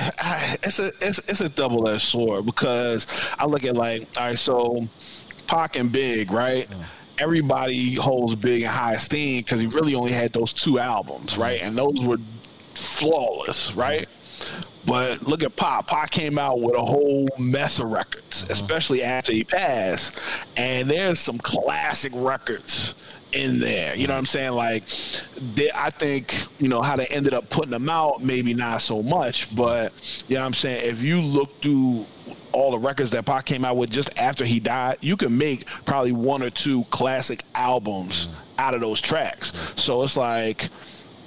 it's a it's, it's a double edged sword because I look at like, all right, so Pac and Big, right? Everybody holds Big in high esteem because he really only had those two albums, right? Mm-hmm. And those were flawless, right? But look at Pac. Pac came out with a whole mess of records, uh-huh. especially after he passed. And there's some classic records in there. You know what I'm saying? Like, they, I think, you know, how they ended up putting them out, maybe not so much. But, you know what I'm saying? If you look through all the records that Pac came out with just after he died, you can make probably one or two classic albums uh-huh. out of those tracks. Uh-huh. So it's like,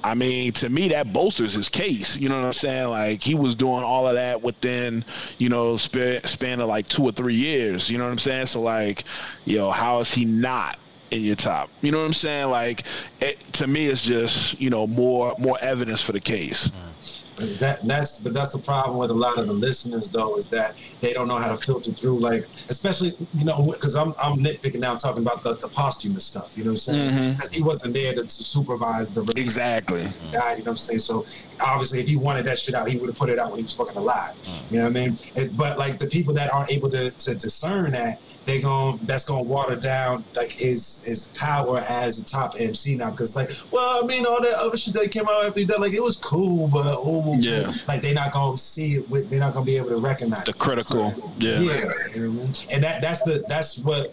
I mean, to me, that bolsters his case. You know what I'm saying? Like he was doing all of that within, you know, span, of like two or three years. You know what I'm saying? So like, yo, how is he not in your top? You know what I'm saying? Like, it, to me, it's just you know more more evidence for the case. Mm. But that that's but that's the problem with a lot of the listeners though is that they don't know how to filter through like especially you know because I'm I'm nitpicking now talking about the, the posthumous stuff you know what I'm saying mm-hmm. because he wasn't there to, to supervise the Exactly. died, you know what I'm saying? So obviously if he wanted that shit out, he would have put it out when he was fucking alive. Mm. You know what I mean? It, but like the people that aren't able to, to discern that, they gon' that's gonna water down like his his power as a top MC now. Because like, well, I mean, all that other shit that came out after that like it was cool, but oh, Yeah. like they're not gonna see it with, they're not gonna be able to recognize The it. critical. Yeah. Yeah, you know I mean? and that that's the that's what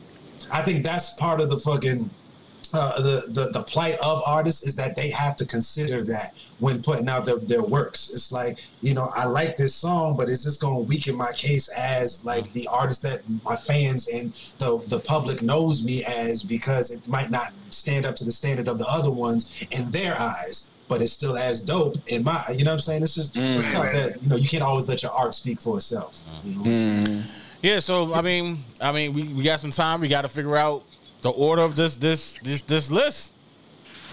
I think that's part of the fucking uh, the, the the plight of artists is that they have to consider that when putting out their, their works. It's like you know I like this song, but is this going to weaken my case as like the artist that my fans and the the public knows me as because it might not stand up to the standard of the other ones in their eyes. But it's still as dope in my, you know what I'm saying? It's just, it's Mm. tough that, you know, you can't always let your art speak for itself. You know? Mm. Yeah, so I mean, I mean, we, we got some time. We got to figure out the order of this this this this list.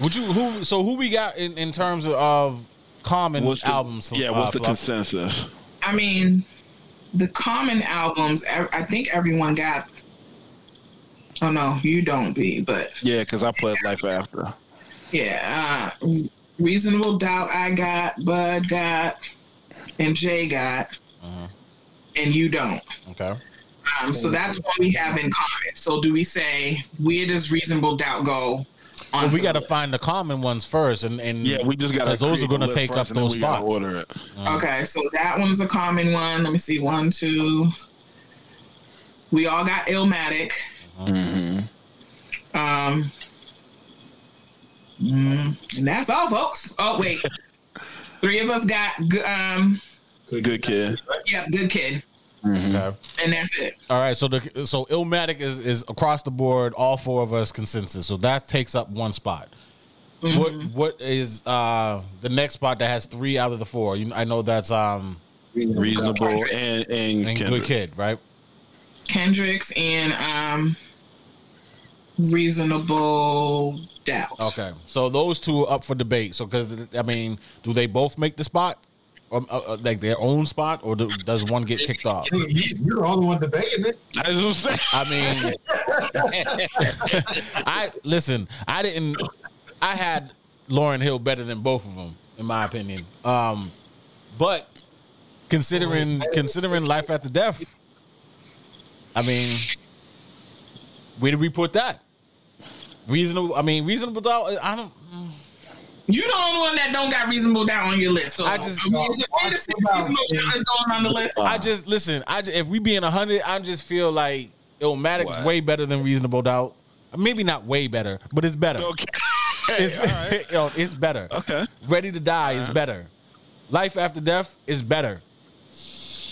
Would you who? So who we got in, in terms of, of common What's the, albums? Yeah. uh, What's the Fluff? consensus? I mean, the common albums. I I think everyone got. Oh no, you don't be, but Yeah, because I put Life After. yeah, uh, reasonable doubt. I got, Bud got, and Jay got, Uh-huh. and you don't. Okay. Um, so that's what we have in common. So do we say where does reasonable doubt go? On Well, we got to find the common ones first, and and Yeah, we just got to. Because those are gonna take up those spots. Order it. Okay, so that one's a common one. Let me see. One, two. We all got Illmatic. Mm-hmm. Um, And that's all, folks. Oh wait, three of us got g- um, Good kid. yeah, good kid, Okay. and that's it. All right, so the so Illmatic is is across the board, all four of us consensus. So that takes up one spot. What what is uh the next spot that has three out of the four? You, I know that's um Reasonable and and, and Good Kid, right? Kendricks and um, reasonable doubt. Okay, so those two are up for debate. So because I mean, do they both make the spot, or uh, uh, like their own spot, or do, does one get kicked off? You, you're the only one debating it. That's what I'm saying. I mean, I listen. I didn't. I had Lauryn Hill better than both of them, in my opinion. Um, but considering considering life after death, I mean, where did we put that? Reasonable. I mean, reasonable doubt. I don't. You the only one that don't got reasonable doubt on your list. So I just- I mean, is it fair to say reasonable doubt is going on the list? I just listen. I just, if we being hundred, I just feel like Illmatic's What? way better than reasonable doubt. Maybe not way better, but it's better. Okay. It's, All right. yo, it's better. Okay. Ready to Die is better. Life After Death is better.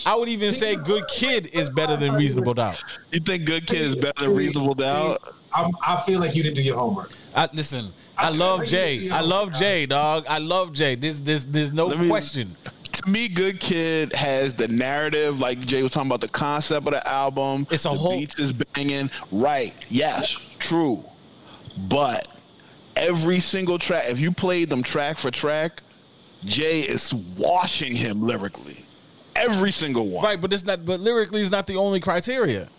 I would even say Good Kid is better than Reasonable Doubt. You think Good Kid is better than Reasonable Doubt? I'm, I feel like you didn't do your homework. I, listen, I love Jay. I love Jay, dog. I love Jay. There's, there's, there's no me- question. To me, Good Kid has the narrative, like Jay was talking about the concept of the album. It's a the whole- beats is banging. Right. Yes. True. But every single track, if you played them track for track, Jay is washing him lyrically. Every single one. Right, but it's not. But lyrically, is not the only criteria.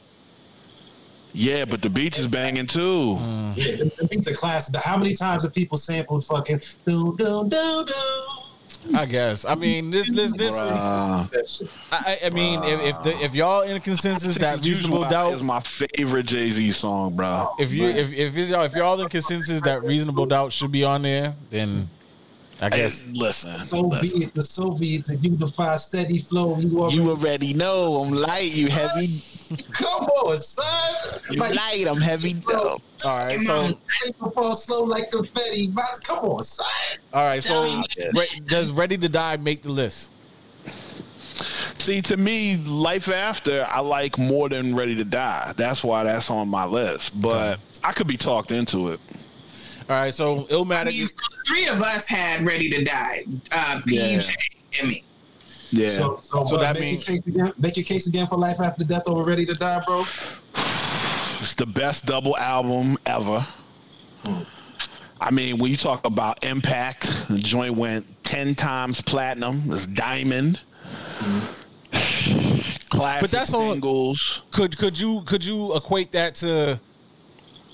Yeah, but the beats is banging too. Mm. Yeah, the, the beats are classic. How many times have people sampled fucking do do do do? I guess. I mean, this, this, this. Bruh. I, I mean, if if, the, if y'all in consensus that Reasonable my- Doubt is my favorite Jay Z song, bro. if you if if y'all if y'all in consensus that reasonable doubt should be on there, then I guess Hey, listen, So listen. be it the Soviet, the unified steady flow. You already You already know I'm light, you heavy. come on, son. You light, I'm heavy. bro, all right. So paper fall slow like confetti. Come on, son. all right. So Re- does Ready to Die make the list? See, to me, Life After, I like more than Ready to Die. That's why that's on my list. But I could be talked into it. All right. So I Illmatic. mean, so three of us had ready to die. Uh, Yeah. PJ and me. Yeah. So, so, So that make means- your case again. Make your case again for life after death over ready to die, bro. It's the best double album ever. I mean, when you talk about impact, the joint went 10 times platinum. It's diamond. Classic But that's all- singles. Could could you could you equate that to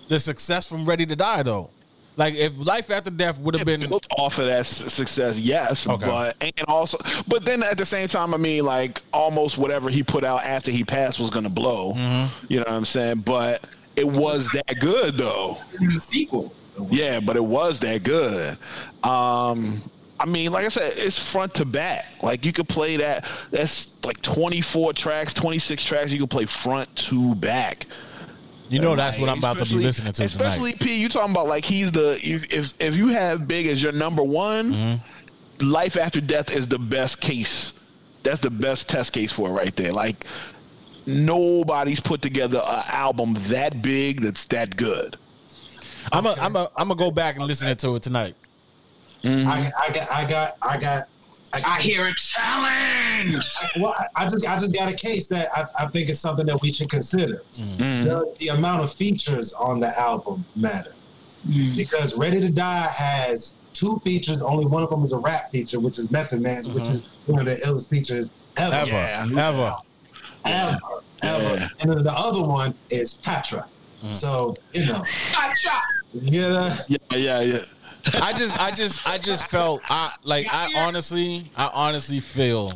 the success from Ready to Die though? Like if Life After Death would have been built off of that success, yes. Okay. But and also, but then at the same time, I mean, like almost whatever he put out after he passed was gonna blow. Mm-hmm. You know what I'm saying? But it was that good though. In the sequel. Yeah, but it was that good. Um, I mean, like I said, it's front to back. Like you could play that. That's like 24 tracks, 26 tracks. You can play front to back. You know that's what I'm about to be listening to Especially tonight. P, you talking about like he's the if if, if you have Big as your number one, Mm-hmm. Life After Death is the best case. That's the best test case for it right there. Like nobody's put together an album that big that's that good. I'm a, I'm a, I'm gonna go back and listen to it tonight. I, I got, I got, I got. I hear a challenge. Well, I- I just, I just got a case that I, I think it's something that we should consider. Mm-hmm. Does the amount of features on the album matter? Mm. Because Ready to Die has two features. Only one of them is a rap feature, which is Method Man's, which mm-hmm. is one of the illest features ever, Ever, Yeah. ever. ever, ever. Yeah. And then the other one is Patra. Mm. So you know, Hot chop. you get us. Yeah, yeah, yeah. I just, I just, I just felt, I like, I honestly, I honestly feel,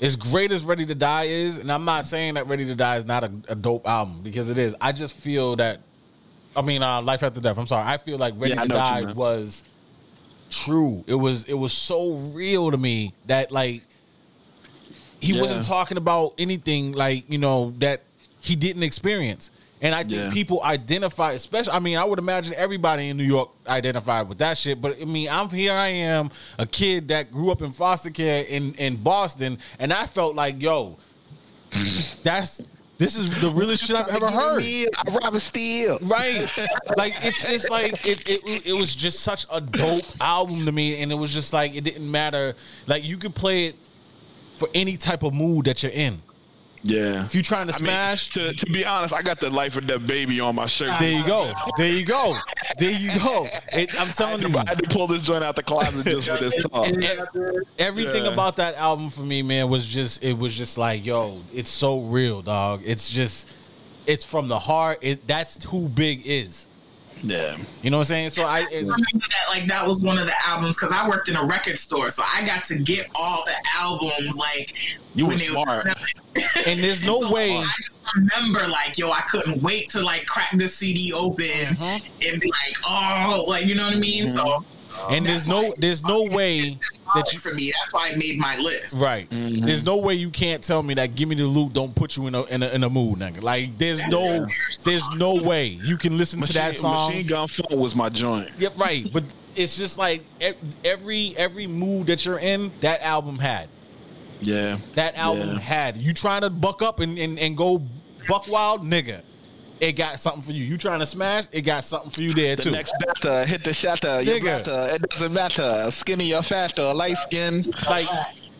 as great as Ready to Die is, and I'm not saying that Ready to Die is not a, a dope album because it is. I just feel that, I mean, uh, Life After Death. I'm sorry. I feel like Ready Yeah, to know what you Die was true. It was, it was so real to me that like he Yeah. wasn't talking about anything like you know that he didn't experience. And I think Yeah. people identify, especially. I mean, I would imagine everybody in New York identified with that shit. But I mean, I'm here. I am a kid that grew up in foster care in in Boston, and I felt like, yo, that's this is the realest shit I've ever heard. Robert Steele. Right. Like it's just like it, it it was just such a dope album to me and it was just like it didn't matter like you could play it for any type of mood that you're in. Yeah. If you're trying to I mean, smash, to, to be honest, I got the life of that baby on my shirt. there you go. There you go. There you go. It, I'm I telling you. I had to pull this joint out the closet just for this talk. Everything Yeah. about that album for me, man, was just it was just like, yo, it's so real, dog. It's just it's from the heart. It that's who Big is. Yeah. You know what I'm saying? So I it, remember that like that was one of the albums because I worked in a record store, so I got to get all the albums like You when was smart. and there's no So, way I just remember like yo, I couldn't wait to like crack the CD open Mm-hmm. and be like, oh, like you know what I mean. So and there's no there's no way that you for me. That's why I made my list. Right. Mm-hmm. There's no way you can't tell me that "Give Me the Loot" don't put you in a in a, in a mood, nigga. Like there's no there's no way you can listen to that song. Machine Gun Funk was my joint. Yep, right. But it's just like e- every every mood that you're in, that album had. Yeah. That album Yeah. had. You trying to buck up and, and, and go buck wild, nigga. It got something for you. You trying to smash? It got something for you there The too. next batter, hit the shatter, you Nigga. It doesn't matter. Skinny or fat or light skin. like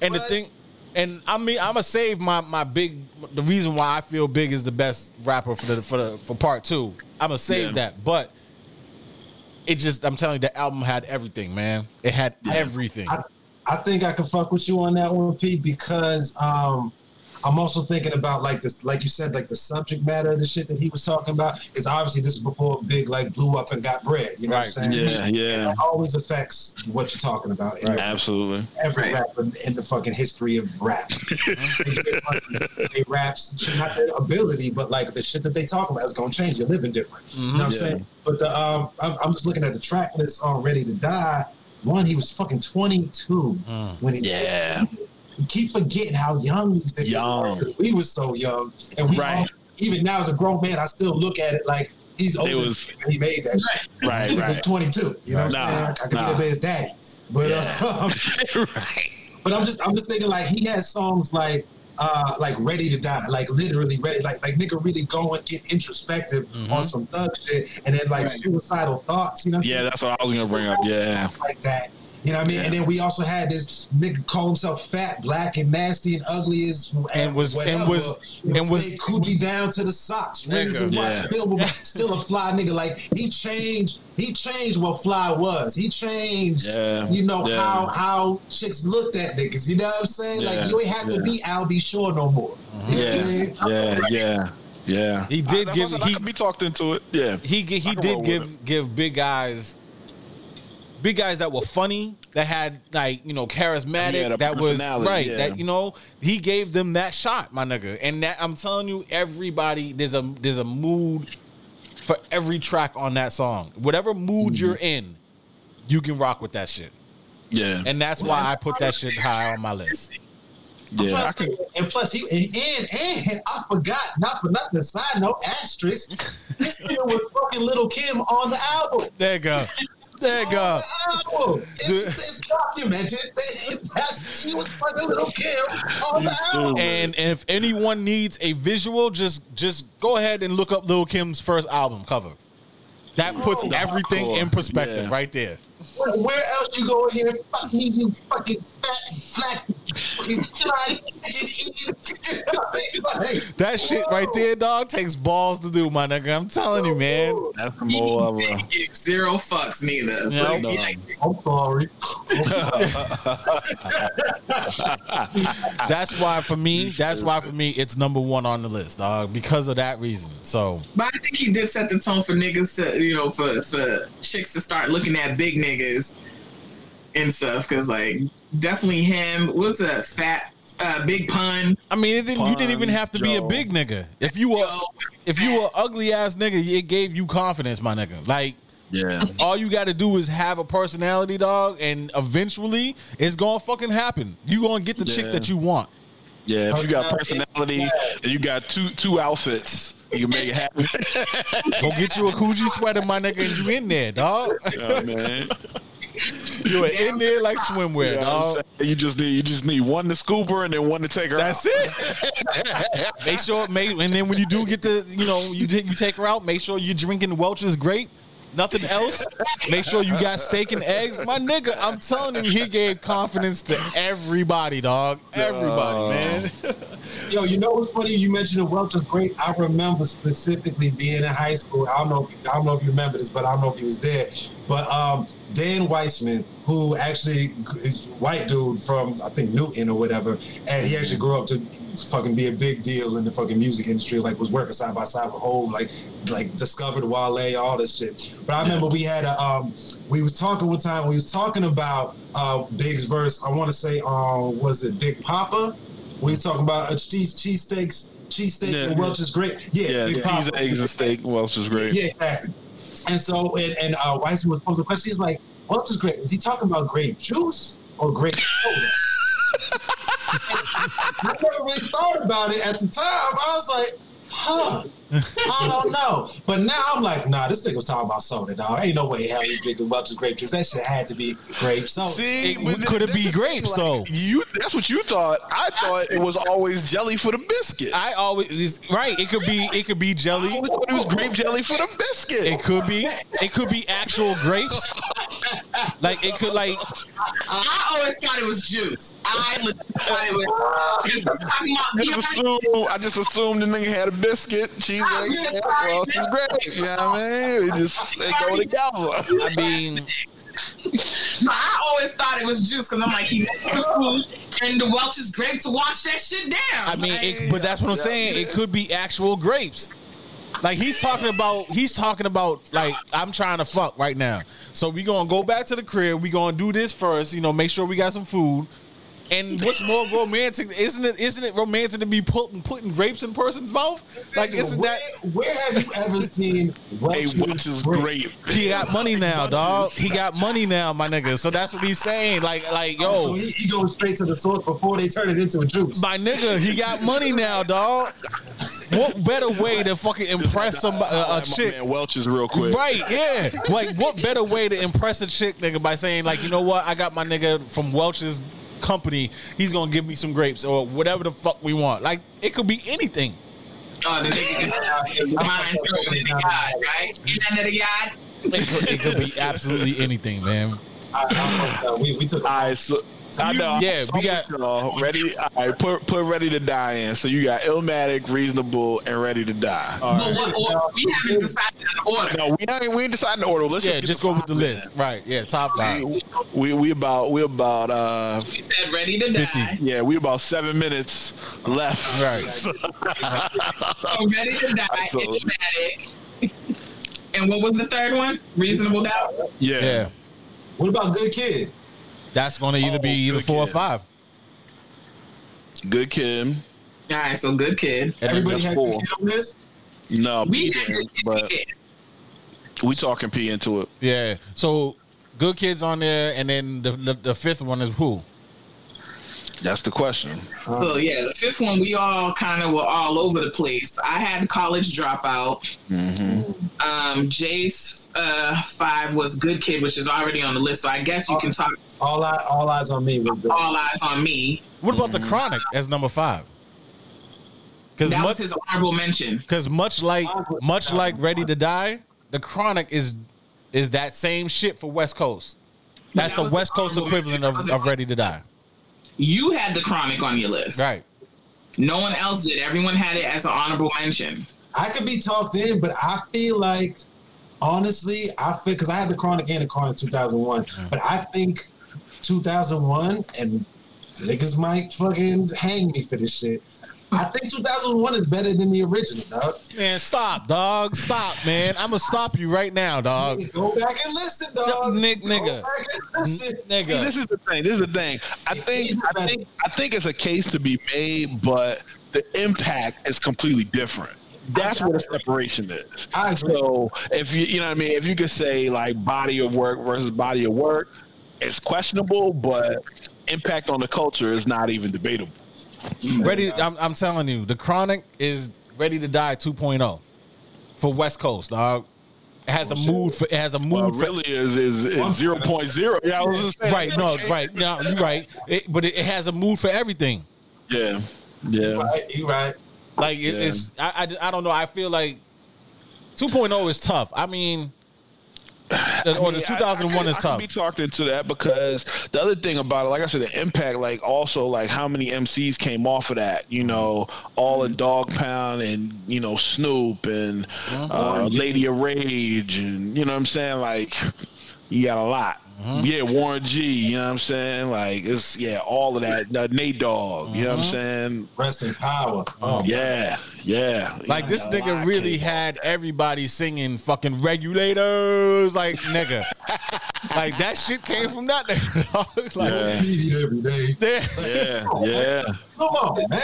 and the thing and I mean I'm gonna save my my big the reason why I feel big is the best rapper for the for the for part two. I'm gonna save Yeah. that, but it just I'm telling you the album had everything, man. It had everything. I, I think I can fuck with you on that one, Pete, because um, I'm also thinking about like this, like you said, like the subject matter of the shit that he was talking about. Because obviously this is before Big like blew up and got bread. You know Right. what I'm saying? Yeah, yeah. It always affects what you're talking about. in Absolutely. every rapper in the fucking history of rap. they raps, not their ability, but like the shit that they talk about is gonna change. You're living different. You know what I'm Yeah. saying? But the um, I'm, I'm just looking at the track list on Ready to Die. One, he was fucking 22 when he Yeah. You keep forgetting how young these niggas Young. were. We was so young, and we Right. all, even now as a grown man, I still look at it like he's older. was- he made that. shit. Right, He was 22. You know what Nah, I'm saying? I could be nah. that man's daddy. But uh, right. but I'm just I'm just thinking like he had songs like uh like Ready to Die, like literally ready, like like nigga really going get introspective Mm-hmm. on some thug shit, and then like suicidal thoughts, you know? what Yeah, saying? that's what I was gonna bring up. Yeah. like that. You know what I mean? And then we also had this nigga call himself fat, black, and nasty and ugly as And was- and was- and was- stayed Coogi down to the socks, rings and watch Yeah. film, still a fly nigga. Like he changed, he changed what fly was. He changed, Yeah. you know Yeah. how how chicks looked at niggas. You know what I'm saying? Yeah. Like you ain't have to be Al B. Sure no more. Mm-hmm. You know what Yeah. Yeah. Yeah. Yeah. He did I, give- I, he- could be talked into it. Yeah. he he did roll with give give big guys big guys that were funny that had like you know charismatic Yeah, the that was right yeah. that you know he gave them that shot my nigga and that I'm telling you everybody there's a there's a mood for every track on that song whatever mood Mm-hmm. you're in you can rock with that shit Yeah. and that's why I put that shit high on my list I'm yeah. I can. think. And plus, he and, and and I forgot, not for nothing. Side note, asterisk. This nigga was fucking Lil Kim on the album. there you go there you go On the mm-hmm. album. It's, it's documented. That's, she was fucking Lil Kim on the album. and, and if anyone needs a visual just just go ahead and look up Lil Kim's first album cover that puts Oh, everything in perspective Yeah. right there Where, where else you go here? Fuck me, you fucking fat, flat, fucking fried chicken eating. like, That shit right there, dog, takes balls to do, my nigga. I'm telling you, man. That's more uh, of a. Zero fucks neither. Yeah, Like, no. I'm sorry. That's why for me, that's why for me, it's number one on the list, dog, because of that reason. So But I think he did set the tone for niggas to, you know, for for chicks to start looking at big niggas and stuff. Cause like definitely him. What's a fat uh, big pun? I mean, it didn't. You didn't even have to be a big nigga. If you were, if you were ugly ass nigga, it gave you confidence, my nigga. Like Yeah. all you got to do is have a personality, dog, and eventually it's gonna fucking happen. You gonna get the chick that you want. Yeah. If you got personality and you got two two outfits, You make it happen. Go get you a Coogi sweater, my nigga, and you in there, dog. yeah, man. You are in there like swimwear, You, know what I'm dog. you just need you just need one to scoop her and then one to take her out. That's out. it. make sure, make, and then when you do get the, you know, you you take her out. Make sure you're drinking Welch's grape. Nothing else. Make sure you got steak and eggs, my nigga. I'm telling you, he gave confidence to everybody, dog. Everybody, man. Yo, you know what's funny? You mentioned the Welch's great. I remember specifically being in high school. I don't know. If, I don't know if you remember this, but I don't know if he was there. But um, Dan Weissman, who actually is white dude from I think Newton or whatever, and he actually grew up to fucking be a big deal in the fucking music industry. Like was working side by side with Hov, like like discovered Wale, all this shit. But I remember we had a um, we was talking one time. We was talking about uh, Big's verse. I want to say, um, was it Big Poppa? We was talking about uh, cheese cheesesteaks, cheesesteak Yeah. and Welch's grape. Yeah, Yeah, Big cheese, Papa. eggs, and steak. Welch is great. Yeah, exactly. And so, and, and uh, Weissman was posing a question. He's like, Welch's grape. Is he talking about grape juice or grape soda? I never really thought about it at the time. I was like, huh. I don't know. But now I'm like, nah, this nigga was talking about soda, dog. Ain't no way hell he drinking Welch's grape juice. That shit had to be grape soda. See, It- could it this be grapes, thing, though? You that's what you thought. I thought it was always jelly for the biscuit. I I always right. It could be. It could be jelly. always thought it was grape jelly for the biscuit. It could be. It could be actual grapes. Like it could like I always thought it was juice. I legit thought it was. Because talking about I just assumed, I just assumed the nigga had a biscuit, cheese, eggs, and sorry. well, she's great. You know what I mean? It just they go together. I mean No, I always thought it was juice because I'm like, he makes the food and the Welch's grape to wash that shit down. I mean it, but that's what I'm saying. It could be actual grapes. Like he's talking about he's talking about like I'm trying to fuck right now. So we gonna go back to the crib. We gonna do this first. You know, make sure we got some food. And what's more romantic? Isn't it? Isn't it romantic to be putting putting grapes in person's mouth? Like, isn't where, that? where have you ever seen Hey, Welch's, which is great. He got money now, dog. He got money now, my nigga. So that's what he's saying. Like, like, So yo, he, he goes straight to the source before they turn it into a juice. my nigga, he got money now, dog. What better way to fucking impress somebody, a, a chick? man Welch is real quick. Right, yeah. Like, what better way to impress a chick, nigga, by saying, like, you know what? I got my nigga from Welch's company. He's gonna give me some grapes or whatever the fuck we want. Like, it could be anything. oh, the nigga mind's going to God, right? Isn't that? It could, it could be absolutely anything, man. I, I, uh, we, we took All right, so I know. Yeah, we got- y'all ready. All right, put put ready to die in. So you got Illmatic, Reasonable, and Ready to Die. All But what order? We haven't decided an order. No, we ain't we ain't deciding the order. Let's Yeah, just, just go with the five list. Right, yeah, top five. in. We we about we about uh We said ready to 50. die. yeah we about seven minutes left. Right. So ready to die. So- Illmatic. And what was the third one? Reasonable doubt. yeah. Yeah. What about Good Kid? That's gonna either be Oh, either good four or five. Good kid. All right, so good kid. And Everybody that's had four. Good Kid on this? No, We we had didn't, good but kid. we talking P into it. Yeah. So good kids on there, and then the the, the fifth one is who? That's the question. So yeah, the fifth one we all kind of were all over the place. I had college dropout. Mm-hmm. Um, Jace uh, five was good kid, which is already on the list. So I guess you can talk All, eye, all eyes on me was the. all eyes on me. What about the Chronic as number five? Because That was much his honorable mention. because much like much like Ready to Die, the Chronic is is that same shit for West Coast. That's That the West Coast equivalent mention. of, of Ready to Die. You had the chronic on your list. Right. No one else did. Everyone had it as an honorable mention. I could be talked in, but I feel like, honestly, I feel because I had the Chronic and the Chronic 2001, mm. but I think 2001 and niggas might fucking hang me for this shit. I think 2001 is better than the original, dog. Man, stop, dog. Stop, man. I'm gonna stop you right now, dog. Nigga, Go back and listen, dog. Nick, Go nigga. back and listen. Nigga. This is the thing. This is the thing. I think. I think. I think it's a case to be made, but the impact is completely different. That's where the separation is. I agree. So if you, you know what I mean, if you could say like body of work versus body of work, it's questionable, but impact on the culture is not even debatable. Ready? I'm, I'm telling you, the Chronic is Ready to Die 2.0 for West Coast, dog. It has a mood for it has a mood Well, for really is is is zero point zero. Yeah, I was just saying. right, no, right, no, you're right. It, but it, it has a mood for everything. Yeah, yeah. Right, you right. Like it, Yeah. it's, I, I, I don't know. I feel like 2.0 is tough. I mean, the- or the Yeah, I- 2001 I, is I can tough. be talked into that because the other thing about it, like I said, the impact, like also like how many MCs came off of that. You know, all Mm-hmm. Dogg Pound and you know Snoop and Mm-hmm. uh, Lady of Rage and you know what I'm saying. Like you got a lot. Mm-hmm. Yeah, Warren G. You know what I'm saying? Like it's yeah, all of that. Uh, Nate Dogg. You know Mm-hmm. what I'm saying? Rest in power. Oh, Yeah, yeah. Like this Yeah, a nigga really came had everybody singing fucking regulators, like nigga. like that shit came from that nigga. like, Yeah. Eat it every day. there- Yeah, yeah. Come on, man.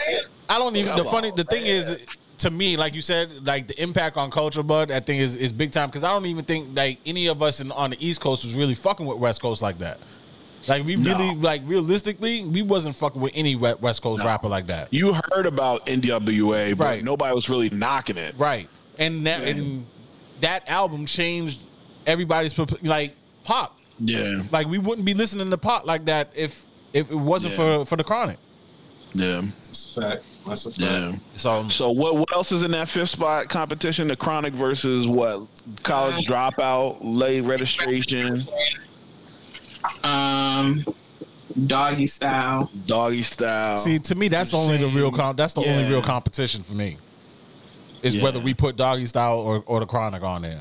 I don't even. The funny, on, the thing is, to me, like you said, like the impact on culture, bud, I think is, is big time because I don't even think like any of us in, on the East Coast was really fucking with West Coast like that. Like we really, like realistically, we wasn't fucking with any West Coast rapper like that, You heard about NWA, but Right. nobody was really knocking it. right? And that and that album changed everybody's like pop. Yeah, Like we wouldn't be listening to pop like that if if it wasn't Yeah. for for the Chronic. yeah, it's a fact. That's a fact. yeah. So So what? What else is in that fifth spot competition? The Chronic versus what? College dropout, late registration, Um, doggy style. doggy style. See, to me, that's only the real com- That's the only real competition for me. Is Yeah. whether we put doggy style or, or the chronic on there.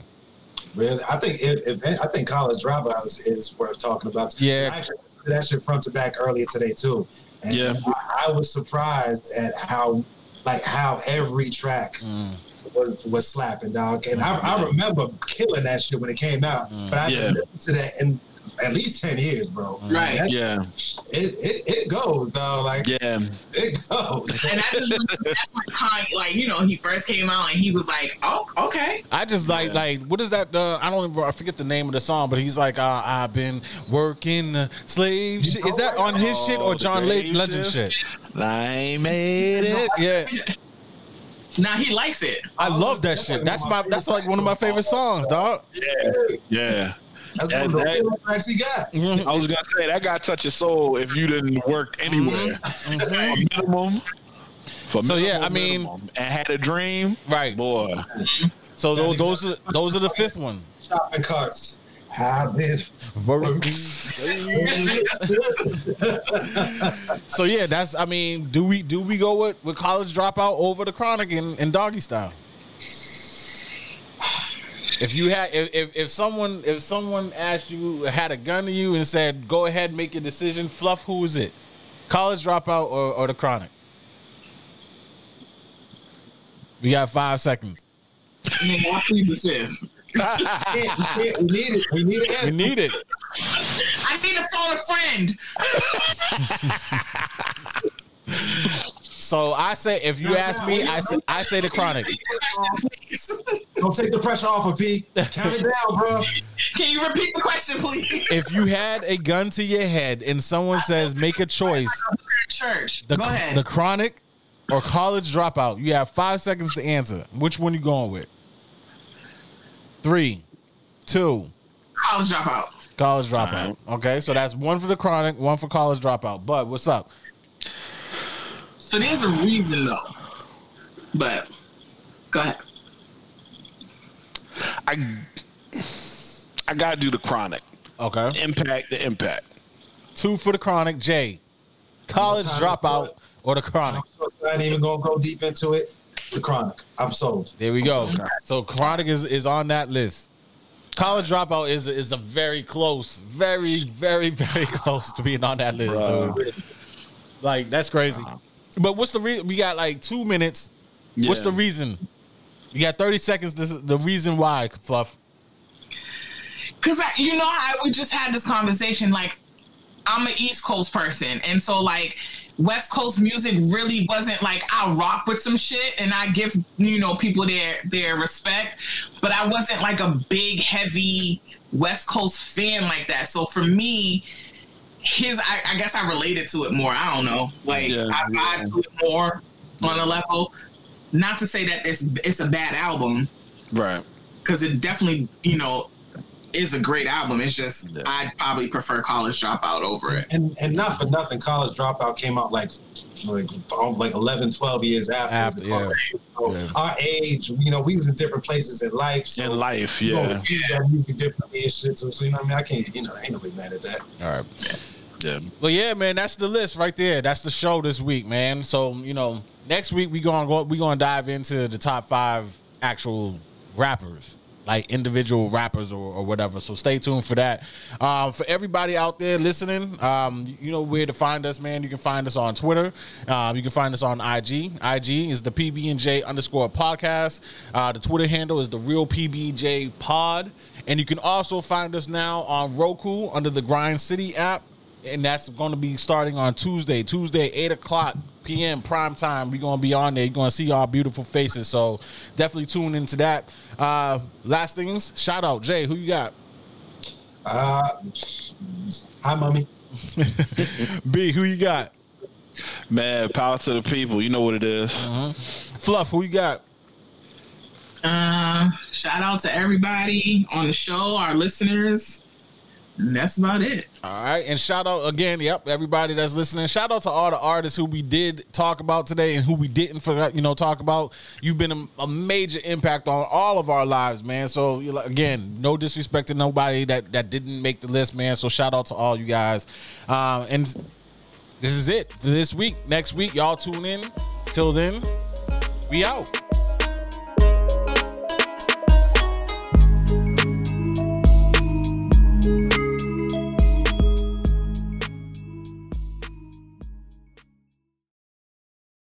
Really, I think if, if I think college dropout is, is worth talking about. Yeah. I actually listened that shit front to back earlier today too. And Yeah. I, I was surprised at how like how every track Mm. was was slapping, dog. And I, I remember killing that shit when it came out. But I Yeah. listened to that in at least ten years, bro. Right. That- yeah, It, it it goes, though. Like yeah, it goes. And I just that's when Kanye, like, you know, he first came out and he was like, oh, okay. I just like like what is that? Uh, I don't even I forget the name of the song, but he's like uh, I've been working slave. Shit. Is that on his shit or Oh, John the Le- Legend shit? I made it. Yeah, Now he likes it. I love that shit. That's my that's like one of my favorite songs, dog. Yeah. Yeah. That's That- one of the that- realest tracks he got. Mm-hmm. I was gonna say that guy touch your soul if you didn't work mm-hmm. anywhere. Mm-hmm. For minimum. For So, yeah, I mean- minimum. and had a dream, Right. boy. So those those are those are the fifth one. Shopping carts. I've So yeah, that's I mean, do we do we go with, with college dropout over the chronic and, and doggy style? If you had if, if if someone if someone asked you had a gun to you and said go ahead make your decision, fluff who is it? College dropout or, or the chronic? We got five seconds. I mean, I plead the fifth. Yeah, yeah, we need it. We need We it. need it. I need to phone a friend. So I say if you ask me, I say I say the chronic. Please. Don't take the pressure off of P. Count it down, bro. Can you repeat the question, please? If you had a gun to your head and someone says make a choice, Church. the Go ahead. the chronic or college dropout, you have five seconds to answer. Which one you going with? Three, two, College dropout. college dropout. Okay, so that's one for the chronic, one for college dropout. But what's up? So there's a reason though. But go ahead. I I gotta do the chronic. Okay, Impact the impact. two for the chronic. J, college dropout or the chronic. I ain't even gonna go deep into it. The Chronic. I'm sold. There we go. So chronic is, is on that list. College dropout is is a very close, very very very close to being on that list, Bruh. dude. Like that's crazy. But what's the reason? We got like two minutes. What's the reason? You got thirty seconds. This is the reason why, Fluff. Cause you know how we just had this conversation. Like, I'm an East Coast person, and so like West Coast music really wasn't like I rock with some shit, and I give you know people their their respect, but I wasn't like a big heavy West Coast fan like that. So for me, his I, I guess I related to it more. I don't know, like Yeah, I vibe yeah. to it more on a level. Not to say that it's it's a bad album, Right. because it definitely you know is a great album. It's just Yeah. I'd probably prefer College Dropout over it. And and not for nothing, College Dropout came out like like um, like 11, 12 years after. After, the yeah. So Yeah. Our age, you know, we was in different places in life. So In life, you know, yeah. we music differently and shit. So, so you know, what I mean, I can't, you know, I ain't really mad at that. All right. Yeah. Well, yeah, man, that's the list right there. That's the show this week, man. So you know, next week we gonna go. We gonna dive into the top five actual rappers, like individual rappers or, or whatever. So stay tuned for that. Um, for everybody out there listening, um, you know where to find us, man. You can find us on Twitter. Um, you can find us on IG. IG is the PB and J underscore podcast. Uh, the Twitter handle is the real PBJ Pod. And you can also find us now on Roku under the Grind City app and that's going to be starting on Tuesday. Tuesday, eight o'clock p.m. prime time. We're going to be on there. You're going to see our beautiful faces. So definitely tune into that. Uh, last things, shout out Jay. Who you got? Uh, hi, mommy. B. Who you got? Man, power to the people. You know what it is. uh Fluff. Who you got? Uh, shout out to everybody on the show, our listeners. And that's about it. All right, and shout out again, yep, everybody that's listening. Shout out to all the artists who we did talk about today and who we didn't forget, you know, talk about. You've been a, a major impact on all of our lives, man. So again, no disrespect to nobody that that didn't make the list, man. So shout out to all you guys. Um, and this is it for this week. Next week, y'all tune in. Till then, we out.